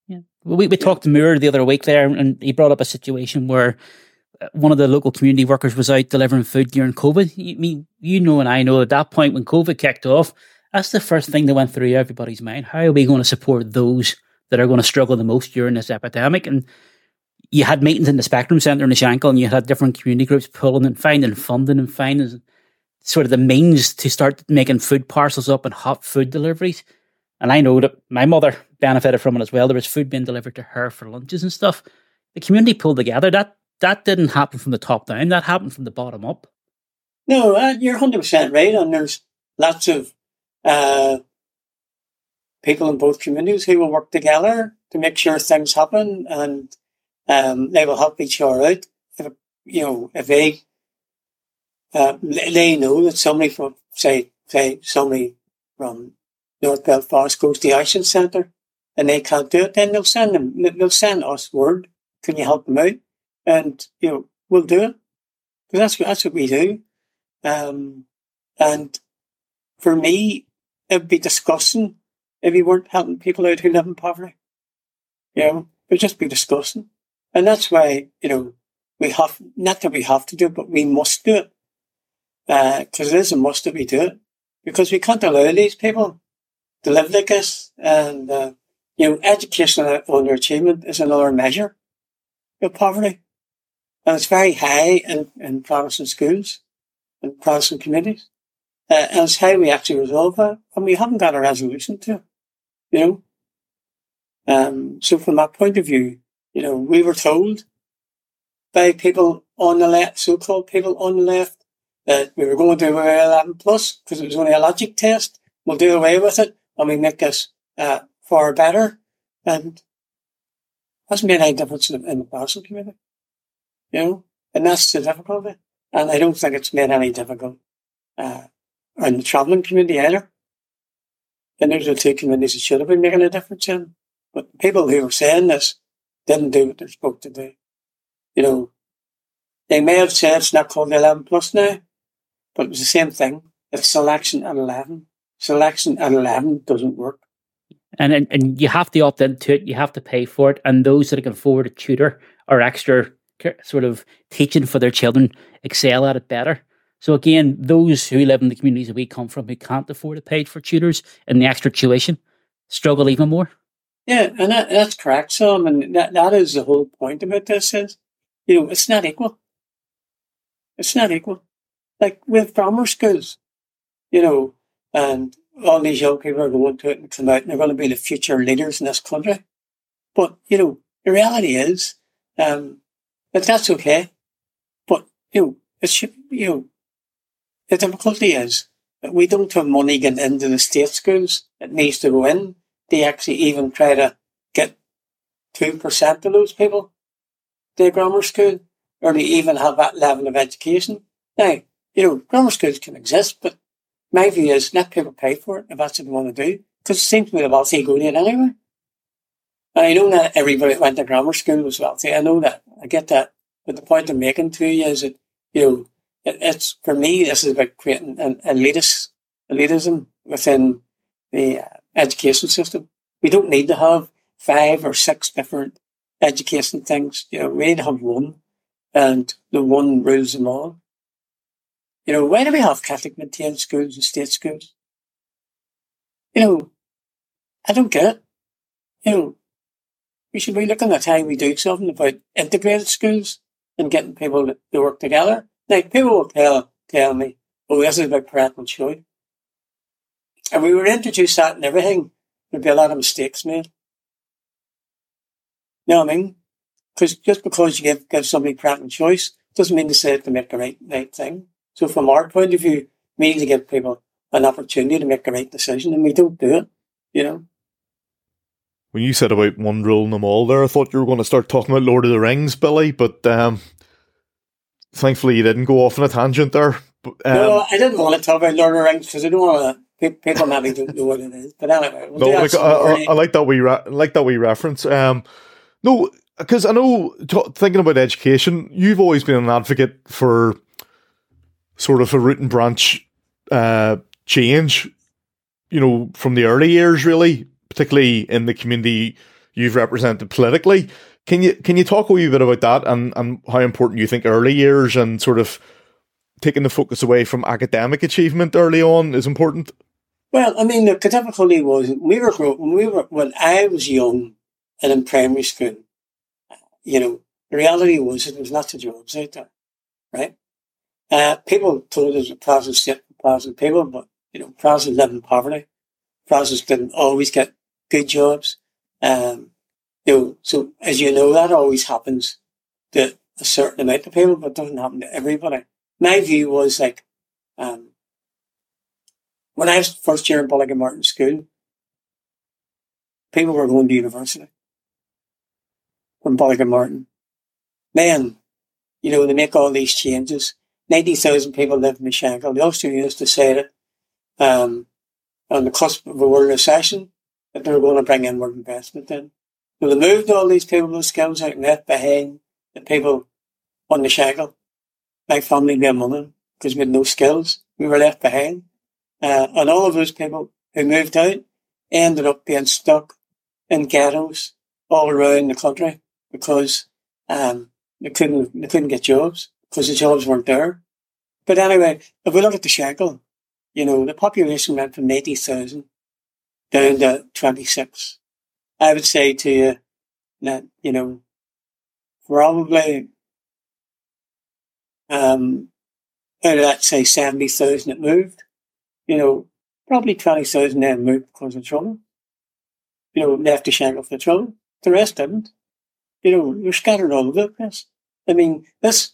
Yeah. We, we talked to Moore the other week there, and he brought up a situation where uh, one of the local community workers was out delivering food during COVID. You, mean, you know, and I know at that point when COVID kicked off, that's the first thing that went through everybody's mind. How are we going to support those that are going to struggle the most during this epidemic? And you had meetings in the Spectrum Centre in the Shankill, and you had different community groups pulling and finding funding and finding sort of the means to start making food parcels up and hot food deliveries. And I know that my mother benefited from it as well. There was food being delivered to her for lunches and stuff. The community pulled together. That that didn't happen from the top down. That happened from the bottom up. No, uh, you're hundred percent right. And there's lots of uh, people in both communities who will work together to make sure things happen, and um, they will help each other out. If, you know, if they uh, they know that somebody from say say somebody from North Belfast goes to the Action Centre and they can't do it, then they'll send them. They'll send us word. Can you help them out? And you know, we'll do it because that's that's what we do. Um, and for me, it would be disgusting if we weren't helping people out who live in poverty. You know, it would just be disgusting. And that's why, you know, we have, not that we have to do it, but we must do it. Because uh, it is a must that we do it. Because we can't allow these people to live like this. And, uh, you know, educational underachievement is another measure of poverty. And it's very high in, in Protestant schools and Protestant communities uh, as how we actually resolve that. And we haven't got a resolution to, you know. Um, so from that point of view, you know, we were told by people on the left, so-called people on the left, that we were going to do 11 plus because it was only a logic test. We'll do away with it and we make this uh, far better. And it hasn't made any difference in, in the Basel community, you know, and that's the difficulty. And I don't think it's made any difficult uh, and the travelling community either. And those are the two communities that should have been making a difference in. But people who are saying this didn't do what they're supposed to do. You know, they may have said it's not called the 11 plus now, but it was the same thing. It's selection at 11. Selection at 11 doesn't work. And, and and you have to opt into it. You have to pay for it. And those that can afford a tutor or extra sort of teaching for their children excel at it better. So again, those who live in the communities that we come from who can't afford to pay for tutors and the extra tuition struggle even more. Yeah, and that, that's correct, Sam. And that, that is the whole point about this is, you know, it's not equal. It's not equal. Like with grammar schools, you know, and all these young people are going to it and come out and they're going to be the future leaders in this country. But, you know, the reality is, um, that that's okay. But, you know, it should, you know, the difficulty is that we don't have money getting into the state schools. It needs to go in. They actually even try to get 2% of those people to grammar school or to even have that level of education. Now, you know, grammar schools can exist, but my view is let people pay for it if that's what they want to do. Because it seems to me the wealthy go to it anyway. And I know that everybody that went to grammar school was wealthy. I know that. I get that. But the point I'm making to you is that, you know, it's for me, this is about creating an elitist, elitism within the uh, education system. We don't need to have five or six different education things. You know, we need to have one, and the one rules them all. You know, why do we have Catholic maintained schools and state schools? You know, I don't get it. You know, we should be looking at how we do something about integrated schools and getting people to work together like people will tell tell me, "Oh, this is about parental choice." And we were introduced that and everything, there'd be a lot of mistakes made. You know what I mean? Because just because you give, give somebody preference choice doesn't mean to say to make the right, right thing. So from our point of view, we need to give people an opportunity to make the right decision and we don't do it, you know. When you said about one rule in them all there, I thought you were going to start talking about Lord of the Rings, Billy, but um, thankfully you didn't go off on a tangent there. But, um, no, I didn't want to talk about Lord of the Rings because I don't want to people maybe don't know what it is. But anyway, we'll no, like, I, I, I, like that we re- like that we reference. Um, no, because I know t- thinking about education, you've always been an advocate for sort of a root and branch uh, change. You know, from the early years, really, particularly in the community you've represented politically. Can you can you talk a wee bit about that and, and how important you think early years and sort of taking the focus away from academic achievement early on is important? Well, I mean, the difficulty was we were when we were when I was young and in primary school. You know, the reality was that there was lots of jobs out there, right? Uh, people told us that Protestants get Protestant people, but you know, Protestants live in poverty. Protestants didn't always get good jobs. Um, you know, so as you know, that always happens to a certain amount of people, but doesn't happen to everybody. My view was like, um, when I was first year in Bullock and Martin School, people were going to university from Bullock and Martin. Then, you know, they make all these changes. 90,000 people live in the Shankill. The Ulster used to say that um, on the cusp of a world recession, that they were going to bring inward investment in. So they moved all these people with skills out and left behind the people on the Shankill. My family, and mother, because we had no skills. We were left behind. Uh, and all of those people who moved out ended up being stuck in ghettos all around the country because um, they couldn't they couldn't get jobs because the jobs weren't there. But anyway, if we look at the Shankill, you know, the population went from eighty thousand down to twenty six. I would say to you that, you know, probably um out of that say seventy thousand that moved, you know, probably 20,000 then moved because of trouble. You know, left the Shankill for the trouble. The rest didn't. You know, you're scattered all over the place. I mean, this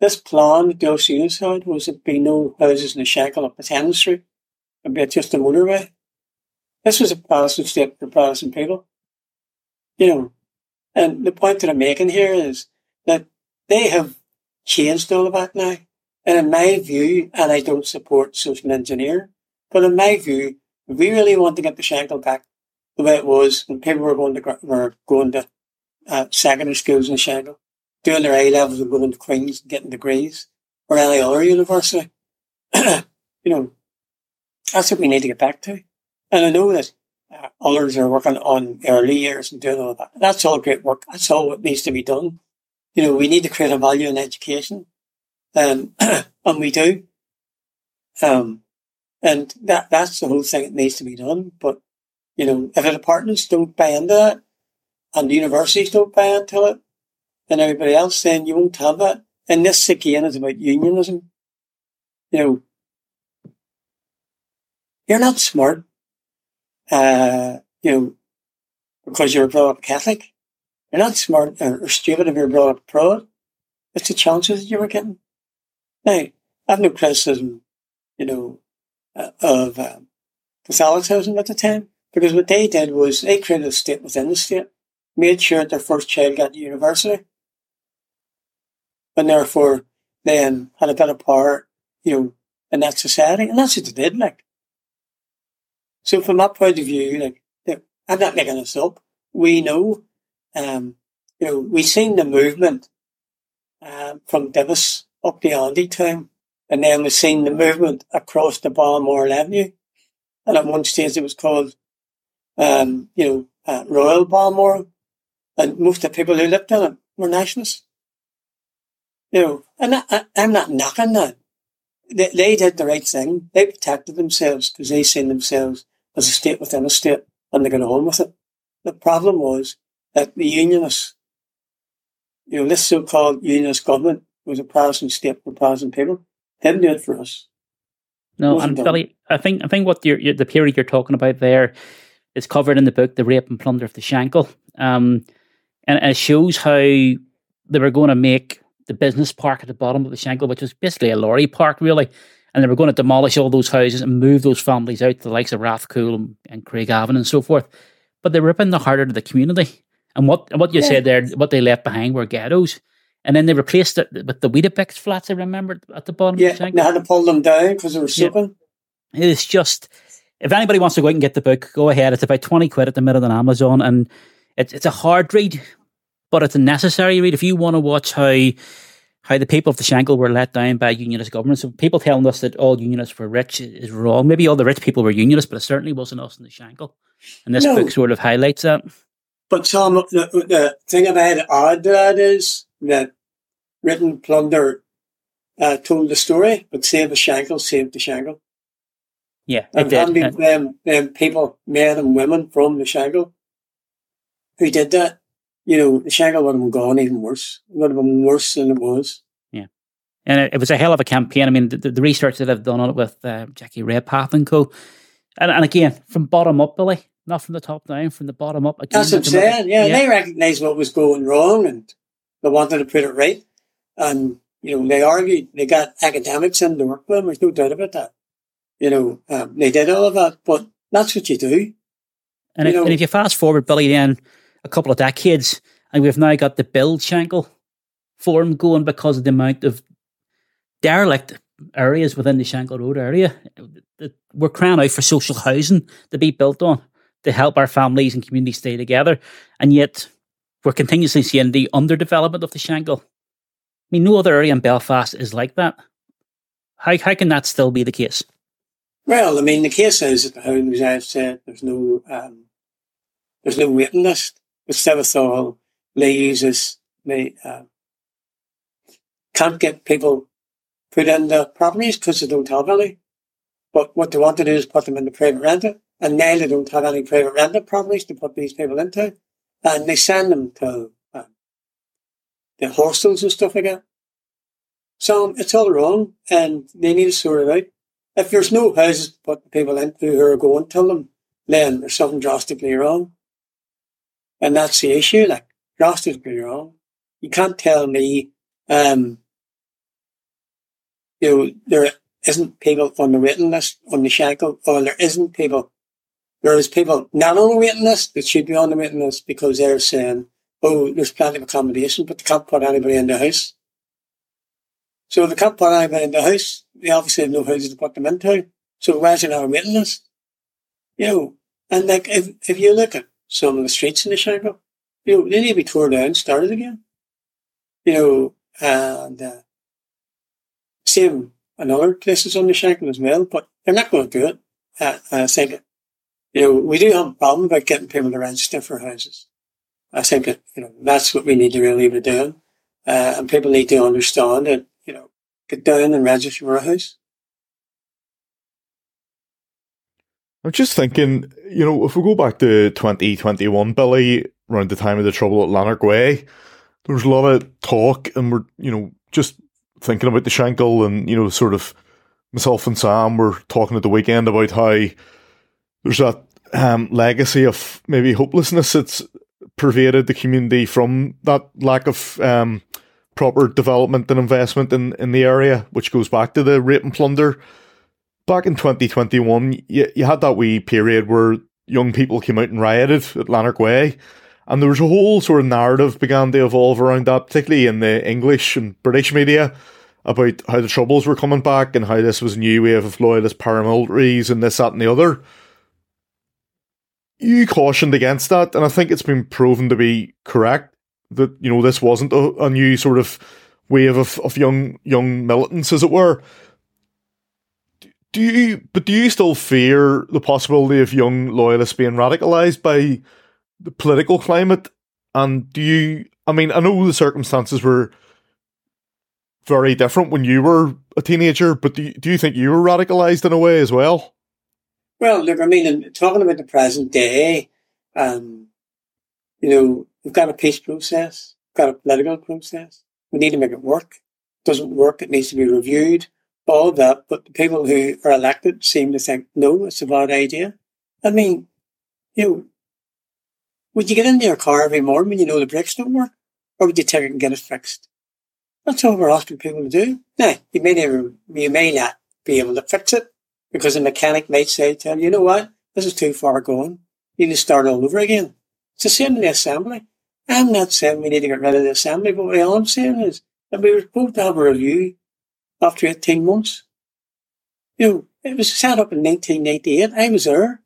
this plan that the had was there'd be no houses in the Shankill up at Henry Street. It'd be just a motorway. This was a Protestant state for Protestant people. You know, and the point that I'm making here is that they have changed all of that now. And in my view, and I don't support social engineering, but in my view, if we really want to get the Shankill back the way it was when people were going to were going to uh, secondary schools in Shankill, doing their A levels and going to Queen's and getting degrees or any other university, you know, that's what we need to get back to. And I know that uh, others are working on early years and doing all that. That's all great work. That's all what needs to be done. You know, we need to create a value in education. Um, and we do. Um, and that, that's the whole thing that needs to be done. But, you know, if the departments don't buy into that and the universities don't buy into it and everybody else, then you won't have that. And this again is about unionism. You know, you're not smart, uh, you know, because you're brought up Catholic. You're not smart or stupid if you're brought up abroad. It's the chances that you were getting. Now, I have no criticism, you know, of um, Catholicism at the time, because what they did was they created a state within the state, made sure their first child got to university, and therefore then had a better power, you know, in that society, and that's what they did, like. So from that point of view, like, I'm not making this up. We know, um, you know, we've seen the movement um, from Divis up the Andy town and then we've seen the movement across the Balmoral Avenue. And at one stage it was called, um, you know, uh, Royal Balmoral. And most of the people who lived in it were nationalists. You know, and I, am not knocking that. They, they did the right thing. They protected themselves because they seen themselves as a state within a state and they got on with it. The problem was that the unionists, you know, this so-called unionist government was a Protestant state for Protestant people didn't do it for us. No, and Billy, I think I think what you're, you're, the period you're talking about there is covered in the book, "The Rape and Plunder of the Shankill," um, and it shows how they were going to make the business park at the bottom of the Shankill, which was basically a lorry park, really, and they were going to demolish all those houses and move those families out to the likes of Rathcoole and, and Craigavon and so forth. But they were ripping the heart out of the community, and what what you yeah. said there, what they left behind were ghettos. And then they replaced it with the Weetabix flats, I remember, at the bottom yeah, of the they had to pull them down because they were soaking. Yeah. It's just, if anybody wants to go out and get the book, go ahead. It's about 20 quid at the minute on Amazon. And it's, it's a hard read, but it's a necessary read. If you want to watch how how the people of the Shankill were let down by unionist governments. So people telling us that all unionists were rich is wrong. Maybe all the rich people were unionists, but it certainly wasn't us in the Shankill. And this no. book sort of highlights that. But Tom, the, the thing about it odd that is that written plunder uh, told the story, but Save the Shankill save the Shankill. Yeah, and did. them, them people, men and women from the Shankill, who did that, you know, the Shankill would have gone even worse. It would have been worse than it was. Yeah. And it, it was a hell of a campaign. I mean, the, the research that I've done on it with uh, Jackie Redpath and co. And, and again, from bottom up, Billy, not from the top down, from the bottom up. Again, That's what I'm saying. Yeah, yeah, they recognised what was going wrong and they wanted to put it right. And, you know, they argued, they got academics in to work with them. There's no doubt about that. You know, um, they did all of that, but that's what you do. And, you if, and if you fast forward, Billy, then a couple of decades, and we've now got the Build Shankill form going because of the amount of derelict areas within the Shankill Road area. that We're crying out for social housing to be built on to help our families and communities stay together. And yet we're continuously seeing the underdevelopment of the Shankill. I mean, no other area in Belfast is like that. How, how can that still be the case? Well, I mean, the case is as I've said, there's no um, there's no waiting list. They use they uh, can't get people put in the properties because they don't have any. But what they want to do is put them in the private rental. And now they don't have any private rental properties to put these people into. And they send them to uh, the hostels and stuff like that. So it's all wrong and they need to sort it out. If there's no houses to put the people into who are going to them, then there's something drastically wrong. And that's the issue, like drastically wrong. You can't tell me, um, you know, there isn't people on the waiting list on the Shankill or there isn't people. There is people not on the waiting list that should be on the waiting list because they're saying, oh, there's plenty of accommodation, but they can't put anybody in the house. So they can't put anybody in the house. They obviously have no houses to put them into. So where's your waiting list? You know, and like if, if you look at some of the streets in the Shankill, you know, they need to be torn down, started again. You know, and uh, same and other places on the Shankill as well, but they're not going to do it. Uh, I think, you know, we do have a problem about getting people to rent for houses. I think that, you know, that's what we need to really be doing. Uh, and people need to understand that, you know, get down and register for a house. I'm just thinking, you know, if we go back to 2021, Billy, around the time of the trouble at Lanark Way, there was a lot of talk, and we're, you know, just thinking about the Shankill, and, you know, sort of myself and Sam were talking at the weekend about how there's that um, legacy of maybe hopelessness that's pervaded the community from that lack of um, proper development and investment in, in the area, which goes back to the rape and plunder. Back in 2021, you, you had that wee period where young people came out and rioted at Lanark Way. And there was a whole sort of narrative began to evolve around that, particularly in the English and British media, about how the Troubles were coming back and how this was a new wave of loyalist paramilitaries and this, that, and the other. You cautioned against that, and I think it's been proven to be correct that you know this wasn't a, a new sort of wave of, of young young militants, as it were. Do you, but do you still fear the possibility of young loyalists being radicalized by the political climate? And do you, I mean, I know the circumstances were very different when you were a teenager, but do you, do you think you were radicalized in a way as well? Well, look, I mean, talking about the present day, um, you know, we've got a peace process, we've got a political process. We need to make it work. It doesn't work, it needs to be reviewed. all that, but the people who are elected seem to think, no, it's a bad idea. I mean, you know, would you get into your car every morning when you know the brakes don't work? Or would you take it and get it fixed? That's all we're asking people to do. Now, you may never, you may not be able to fix it because a mechanic might say to him, you know what? This is too far going. You need to start all over again. It's the same in the assembly. I'm not saying we need to get rid of the assembly, but what I am saying is that we were supposed to have a review after 18 months. You know, it was set up in 1998. I was there.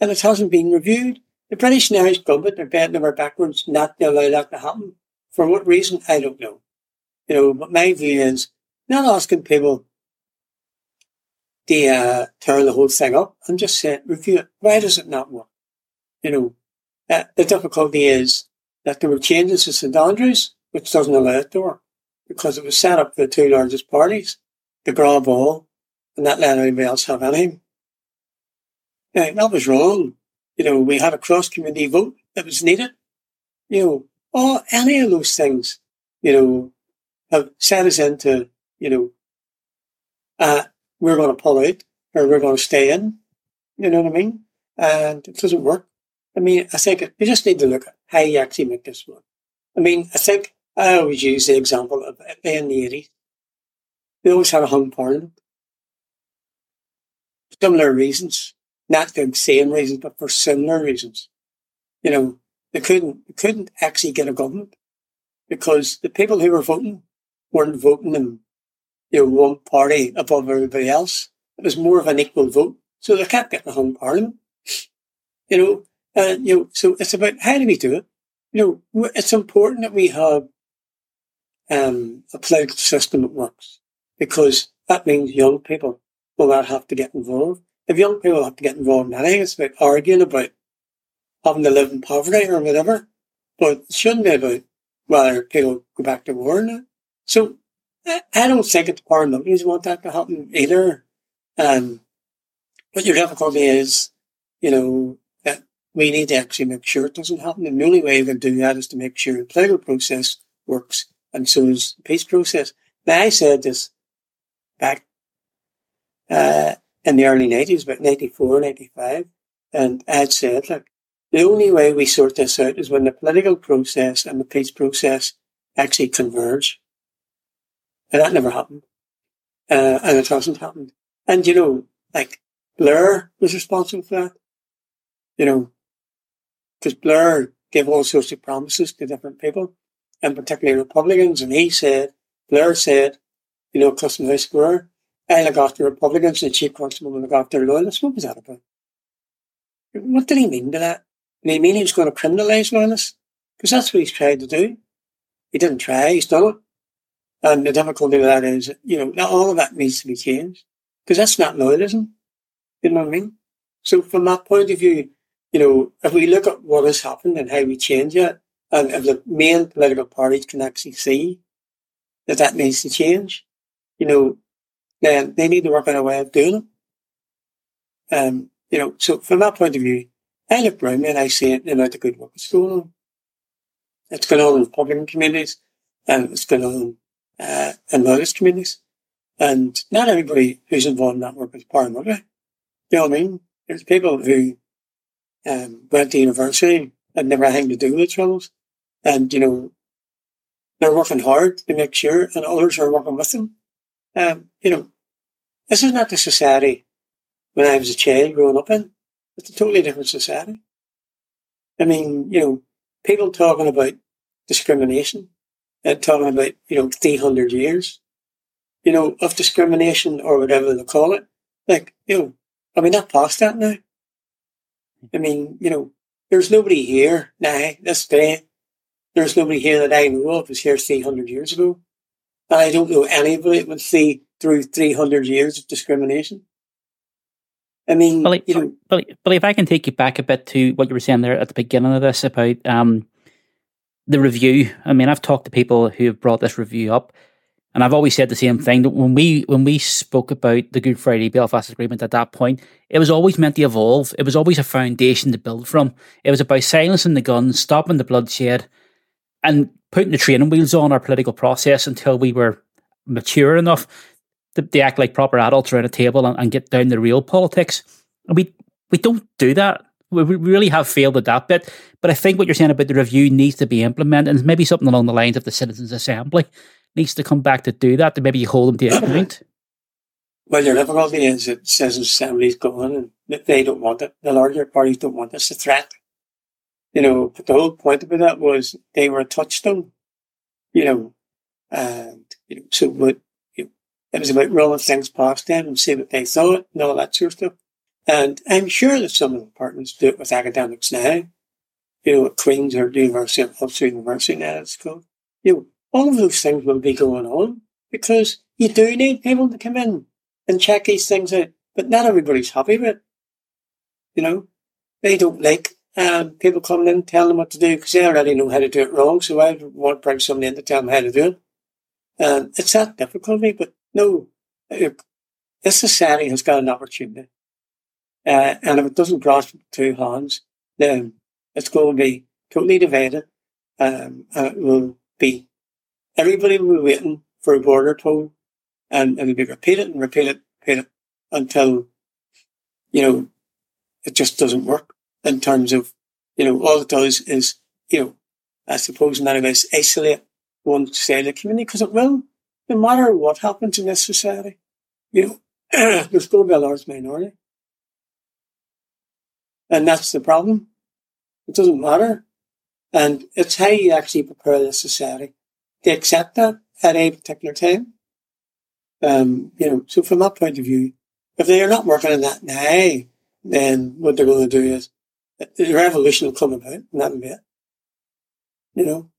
And it hasn't been reviewed. The British and Irish government are bending over backwards not to allow that to happen. For what reason, I don't know. You know, but my view is not asking people to uh, turn the whole thing up. I'm just saying, review it. Why does it not work? You know, uh, the difficulty is that there were changes to St Andrews, which doesn't allow it to work because it was set up for the two largest parties the grab all and not let anybody else have anything. Now, that was wrong. You know, we had a cross community vote that was needed. You know, all any of those things, you know, have set us into, you know, uh, we're going to pull out or we're going to stay in. You know what I mean? And it doesn't work. I mean, I think you just need to look at how you actually make this work. I mean, I think I always use the example of in the 80s. They always had a hung parliament. Similar reasons. Not the same reasons, but for similar reasons. You know, they couldn't, they couldn't actually get a government because the people who were voting weren't voting in, you know, one party above everybody else. It was more of an equal vote. So they kept getting a hung parliament. You know, and, you know, so it's about how do we do it? You know, it's important that we have um, a political system that works because that means young people will not have to get involved. If young people have to get involved in anything, it's about arguing about having to live in poverty or whatever, but it shouldn't be about whether people go back to war or not. So I, don't think it's parliamentarians want that to happen either. Um, but your difficulty is, you know, that we need to actually make sure it doesn't happen. And the only way we can do that is to make sure the political process works and so is the peace process. Now, I said this back uh, in the early 90s, about 94, 95, and I had said, look, the only way we sort this out is when the political process and the peace process actually converge. And that never happened. Uh, and it hasn't happened. And, you know, like, Blair was responsible for that. You know, because Blair gave all sorts of promises to different people and particularly Republicans. And he said, Blair said, you know, Custom House Square, I look after Republicans and Chief Constable will look after loyalists. What was that about? What did he mean by that? Did he mean he was going to criminalise loyalists? Because that's what he's tried to do. He didn't try, he's done it. And the difficulty with that is, you know, not all of that needs to be changed. Because that's not loyalism. You know what I mean? So from that point of view, you know, if we look at what has happened and how we change it, and if the main political parties can actually see that that needs to change, you know, then they need to work on a way of doing it. Um, you know, so from that point of view, I look around and I see it, the amount of good work that's going on. It's going on in public communities and it's going on uh, in communities. And not everybody who's involved in that work is paramilitary. You know what I mean? There's people who um, went to university and never had anything to do with troubles. And, you know, they're working hard to make sure and others are working with them. Um, you know, this is not the society when I was a child growing up in. It's a totally different society. I mean, you know, people talking about discrimination and talking about, you know, 300 years, you know, of discrimination or whatever they call it. Like, you know, are we not past that now? I mean, you know, there's nobody here now, this day. There's nobody here that I know of was here 300 years ago. And I don't know anybody that would see through 300 years of discrimination. I mean, Billy, you know, Billy, Billy, if I can take you back a bit to what you were saying there at the beginning of this about um, the review. I mean, I've talked to people who have brought this review up, and I've always said the same thing that when we when we spoke about the Good Friday Belfast Agreement at that point, it was always meant to evolve. It was always a foundation to build from. It was about silencing the guns, stopping the bloodshed, and putting the training wheels on our political process until we were mature enough to, they act like proper adults around a table and, and get down the real politics. And we we don't do that. We, really have failed at that bit. But I think what you're saying about the review needs to be implemented, and maybe something along the lines of the Citizens Assembly needs to come back to do that. To maybe hold them to account. Well, your difficulty is that Citizens Assembly's gone and they don't want it. The larger parties don't want it. It's a threat. You know, but the whole point about that was they were a touchstone. You know, and you know, so what you know, it was about rolling things past them and see what they thought and all that sort of stuff. And I'm sure that some of the departments do it with academics now. You know, at Queen's or the University of Ulster University now it's called. You know, all of those things will be going on because you do need people to come in and check these things out. But not everybody's happy with it. You know, they don't like um, people coming in and telling them what to do because they already know how to do it wrong. So I want to bring somebody in to tell them how to do it. And it's that difficulty, but no, this society has got an opportunity. Uh, and if it doesn't grasp two hands, then it's going to be totally divided. Um, and it will be, everybody will be waiting for a border toll and it'll be repeated and repeated, repeated until, you know, it just doesn't work in terms of, you know, all it does is, you know, I suppose none of us isolate one side of the community because it will, no matter what happens in this society, you know, there's going to be a large minority. And that's the problem. It doesn't matter. And it's how you actually prepare the society to accept that at a particular time. Um, you know, so from that point of view, if they are not working on that now, then what they're going to do is the revolution will come about and that'll be it. You know?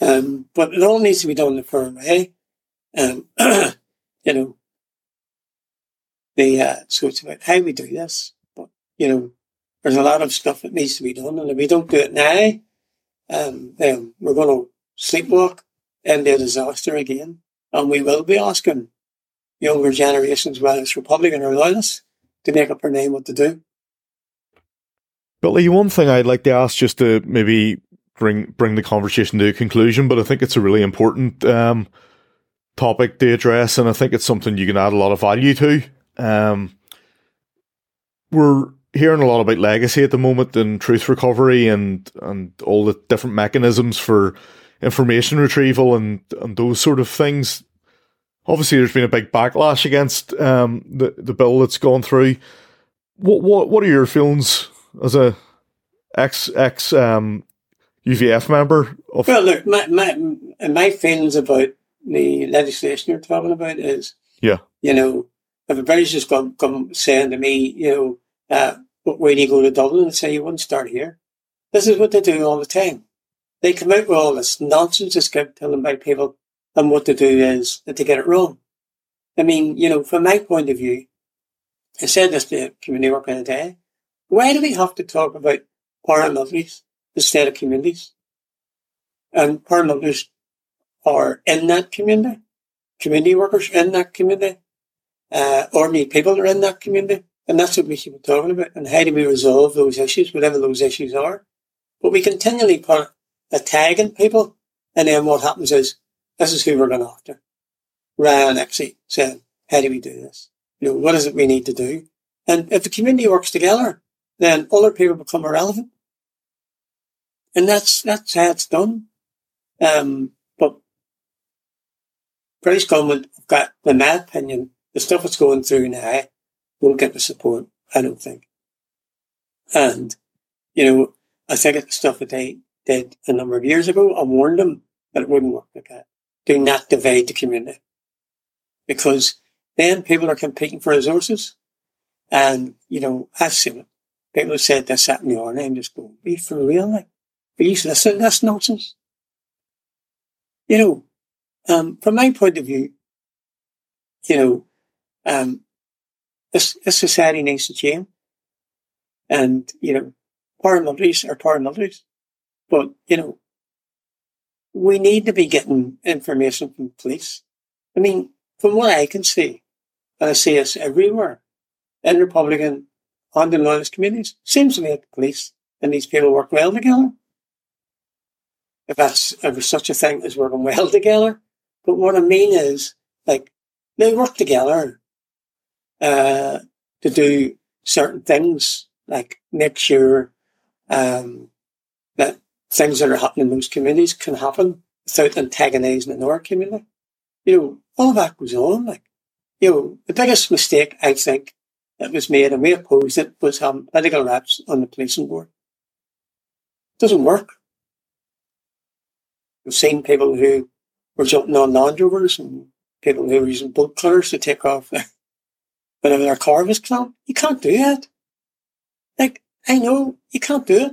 Um, but it all needs to be done in a firm way. Um, you know, the, uh, so it's about how we do this. But, you know, there's a lot of stuff that needs to be done. And if we don't do it now, um, then we're going to sleepwalk into a disaster again. And we will be asking younger generations, whether it's Republican or Loyalist, to make up their name what to do. Billy, one thing I'd like to ask just to maybe bring bring the conversation to a conclusion, but I think it's a really important um, topic to address, and I think it's something you can add a lot of value to. Um, we're hearing a lot about legacy at the moment and truth recovery and and all the different mechanisms for information retrieval and and those sort of things. Obviously, there's been a big backlash against um, the the bill that's gone through. What what what are your feelings as a ex ex um, UVF member? Of- well, look, my my my feelings about the legislation you're talking about is yeah, you know, if a British just come come saying to me, you know, uh, do you go to Dublin and say you wouldn't start here? This is what they do all the time. They come out with all this nonsense that's telling by people, and what to do is that they get it wrong. I mean, you know, from my point of view, I said this to community work in a day. Why do we have to talk about paramilitaries instead of communities? And paramilitaries are in that community. Community workers in that community. Uh, ordinary people are in that community. And that's what we should be talking about. And how do we resolve those issues, whatever those issues are? But we continually put a tag in people. And then what happens is, this is who we're going after. Ryan actually saying, how do we do this? You know, what is it we need to do? And if the community works together, then other people become irrelevant. And that's, that's how it's done. Um, but British government have got, in my opinion, the stuff that's going through now won't get the support, I don't think. And, you know, I think it's the stuff that they did a number of years ago. I warned them that it wouldn't work like that. Do not divide the community. Because then people are competing for resources. And, you know, I've seen it. People have said this, that, and the other, and just going, be for real, like, please listen, that's nonsense. You know, um, from my point of view, you know, um, this, this society needs to change. And, you know, paramilitaries are paramilitaries. But, you know, we need to be getting information from police. I mean, from what I can see, and I see this everywhere, in Republican and in loyalist communities, seems to me that the police and these people work well together. If that's ever such a thing as working well together. But what I mean is, like, they work together uh, to do certain things, like make sure um, that things that are happening in those communities can happen without antagonising another community. You know, all that goes on. Like, you know, the biggest mistake I think that was made, and we opposed it, was having political reps on the policing board. It doesn't work. We've seen people who were jumping on Land Rovers and people who were using bolt cutters to take off whenever their car was clamped. You can't do that. Like, I know you can't do it.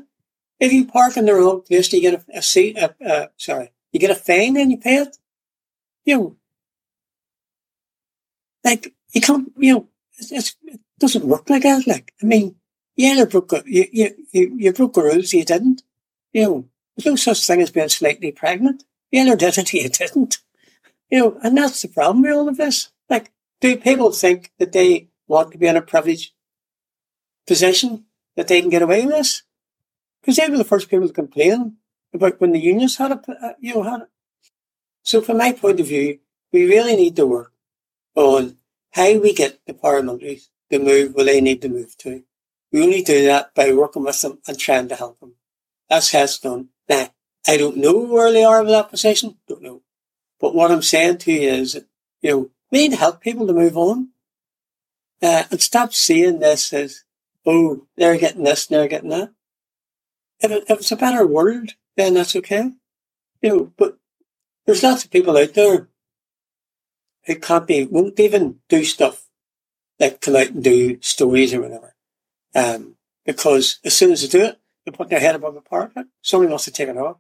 If you park in the wrong place, you get a, a seat, a, sorry, you get a fine and you pay it. You know, like, you can't, you know, it's, it's, it doesn't work like that. Like, I mean, yeah, you broke, you, you, you, you broke the rules, you didn't. You know, there's no such thing as being slightly pregnant. You either did it or you didn't. You know, and that's the problem with all of this. Like, do people think that they want to be in a privileged position that they can get away with this? Because they were the first people to complain about when the unions had it, uh, you know, had it. So from my point of view, we really need to work on how we get the paramilitaries to move where they need to move to. We only do that by working with them and trying to help them. That's how it's done. Now, I don't know where they are with that position. Don't know. But what I'm saying to you is, you know, we need to help people to move on. Uh, and stop seeing this as, oh, they're getting this, they're getting that. If, it, if it's a better world, then that's okay. You know, but there's lots of people out there who can't be, won't even do stuff like come out and do stories or whatever. Um, because as soon as they do it, they put their head above the parapet. Somebody wants to take it off.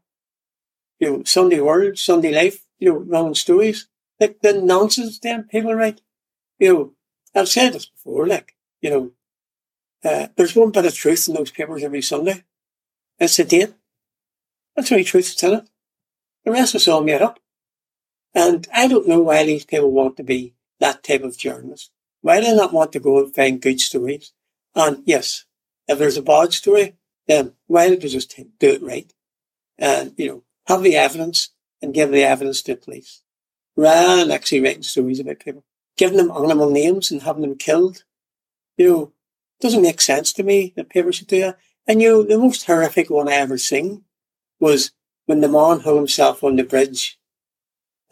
You know, Sunday World, Sunday Life, you know, running stories. Like the nonsense them people write. You know, I've said this before, like, you know, uh, there's one bit of truth in those papers every Sunday. It's a date. That's the only truth that's in it. The rest is all made up. And I don't know why these people want to be that type of journalist. Why do they not want to go and find good stories? And yes, if there's a bad story, then why don't they just do it right? And, you know, have the evidence and give the evidence to the police. Rather than actually writing stories about people. Giving them animal names and having them killed. You know, it doesn't make sense to me that people should do that. And you know, the most horrific one I ever seen was when the man hung himself on the bridge,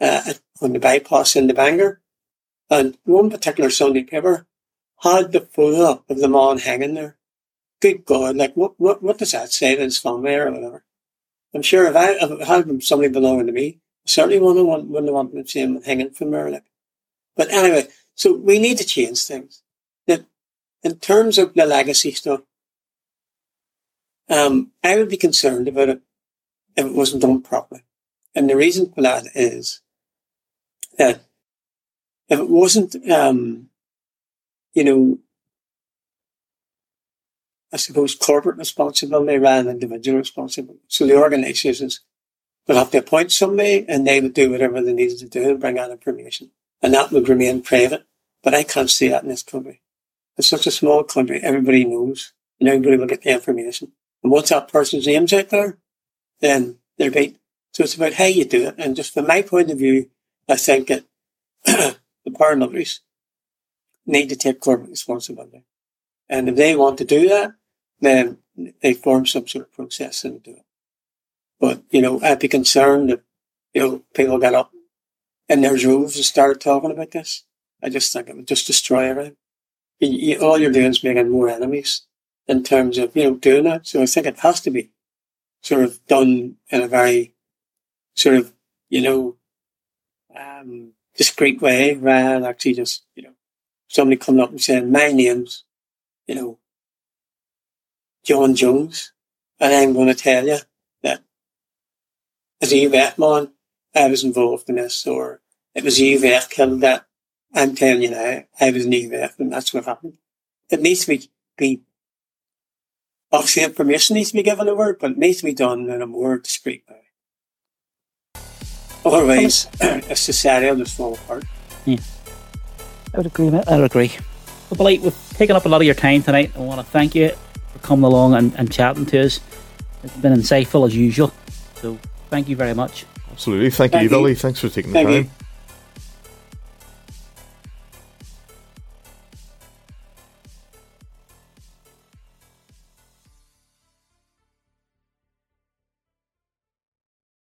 uh, on the bypass in the Bangor. And one particular Sunday paper had the photo of the man hanging there. Good God, like what, what, what does that say to his family or whatever? I'm sure if I, if had somebody belonging to me, certainly wouldn't want, wouldn't want to see him hanging from. Like. But anyway, so we need to change things. That in terms of the legacy stuff, um, I would be concerned about it if it wasn't done properly. And the reason for that is that if it wasn't, um, you know, I suppose corporate responsibility rather than individual responsibility. So the organizations would have to appoint somebody and they would do whatever they needed to do and bring out information. And that would remain private. But I can't see that in this country. It's such a small country, everybody knows and everybody will get the information. And once that person's name's out there, then they're beat. So it's about how you do it. And just from my point of view, I think that the paramilitaries need to take corporate responsibility. And if they want to do that, then they form some sort of process and do it. But, you know, I'd be concerned that, you know, people get up in their droves and start talking about this. I just think it would just destroy everything. You, you, all you're doing is making more enemies in terms of, you know, doing that. So I think it has to be sort of done in a very sort of, you know, um, discreet way rather than actually just, you know, somebody coming up and saying, my name's, you know, John Jones. And I'm going to tell you as a UVF man, I was involved in this or it was you that killed that. I'm telling you now, I was in UVF and that's what happened. It needs to be, be obviously information needs to be given over, but it needs to be done in a more discreet way. Otherwise, a society will just fall apart. Yeah. Hmm. I would agree, mate. I would agree. But Billy, we've taken up a lot of your time tonight. I want to thank you for coming along and, and chatting to us. It's been insightful as usual. So thank you very much. Absolutely. Thank, thank you, Billy. Thanks for taking the thank time. You.